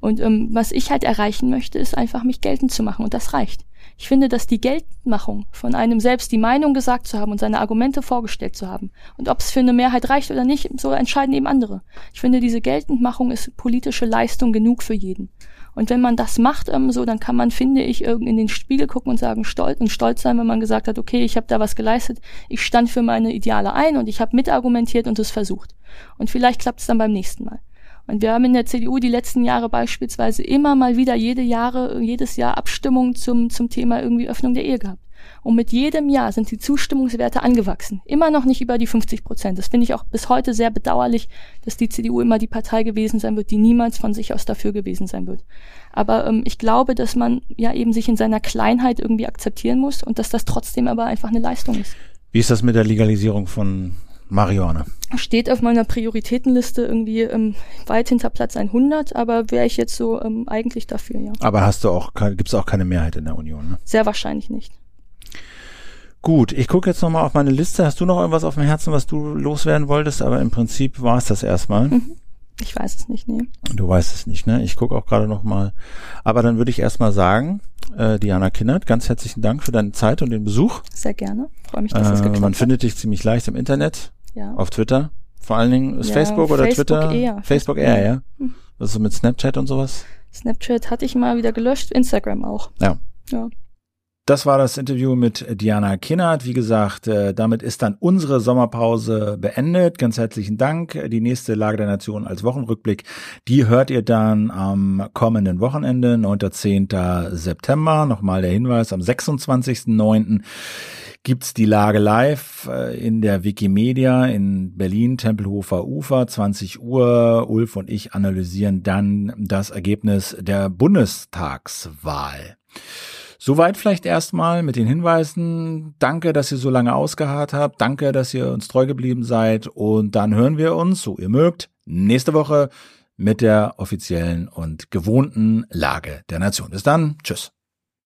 Und ähm, was ich halt erreichen möchte, ist einfach mich geltend zu machen und das reicht. Ich finde, dass die Geltendmachung von einem selbst die Meinung gesagt zu haben und seine Argumente vorgestellt zu haben und ob es für eine Mehrheit reicht oder nicht, so entscheiden eben andere. Ich finde, diese Geltendmachung ist politische Leistung genug für jeden. Und wenn man das macht, ähm, so, dann kann man, finde ich, in den Spiegel gucken und sagen, stolz und stolz sein, wenn man gesagt hat, okay, ich habe da was geleistet, ich stand für meine Ideale ein und ich habe mitargumentiert und es versucht. Und vielleicht klappt es dann beim nächsten Mal. Und wir haben in der CDU die letzten Jahre beispielsweise immer mal wieder jede Jahre, jedes Jahr Abstimmungen zum, zum Thema irgendwie Öffnung der Ehe gehabt. Und mit jedem Jahr sind die Zustimmungswerte angewachsen. Immer noch nicht über die 50 Prozent. Das finde ich auch bis heute sehr bedauerlich, dass die CDU immer die Partei gewesen sein wird, die niemals von sich aus dafür gewesen sein wird. Aber ähm, ich glaube, dass man ja eben sich in seiner Kleinheit irgendwie akzeptieren muss und dass das trotzdem aber einfach eine Leistung ist. Wie ist das mit der Legalisierung von Marihuana? Steht auf meiner Prioritätenliste irgendwie ähm, weit hinter Platz 100, aber wäre ich jetzt so ähm, eigentlich dafür, ja. Aber hast du auch, gibt es auch keine Mehrheit in der Union? Ne? Sehr wahrscheinlich nicht. Gut, ich gucke jetzt nochmal auf meine Liste. Hast du noch irgendwas auf dem Herzen, was du loswerden wolltest? Aber im Prinzip war es das erstmal. Mhm. Ich weiß es nicht, nee. Du weißt es nicht, ne? Ich gucke auch gerade nochmal. Aber dann würde ich erstmal sagen, äh, Diana Kindert, ganz herzlichen Dank für deine Zeit und den Besuch. Sehr gerne. Freue mich, dass äh, es geklappt Man findet dich ziemlich leicht im Internet, ja. auf Twitter. Vor allen Dingen ist Ja, Facebook oder Facebook Twitter? eher. Facebook eher, ja. Also mit Snapchat und sowas? Snapchat hatte ich mal wieder gelöscht, Instagram auch. Ja. Ja. Das war das Interview mit Diana Kinnert. Wie gesagt, äh, damit ist dann unsere Sommerpause beendet. Ganz herzlichen Dank. Die nächste Lage der Nation als Wochenrückblick, die hört ihr dann am kommenden Wochenende, 9. 10. September. Nochmal der Hinweis, am 26.09. gibt's die Lage live äh, in der Wikimedia in Berlin, Tempelhofer Ufer, 20 Uhr. Ulf und ich analysieren dann das Ergebnis der Bundestagswahl. Soweit vielleicht erstmal mit den Hinweisen. Danke, dass ihr so lange ausgeharrt habt. Danke, dass ihr uns treu geblieben seid. Und dann hören wir uns, so ihr mögt, nächste Woche mit der offiziellen und gewohnten Lage der Nation. Bis dann. Tschüss.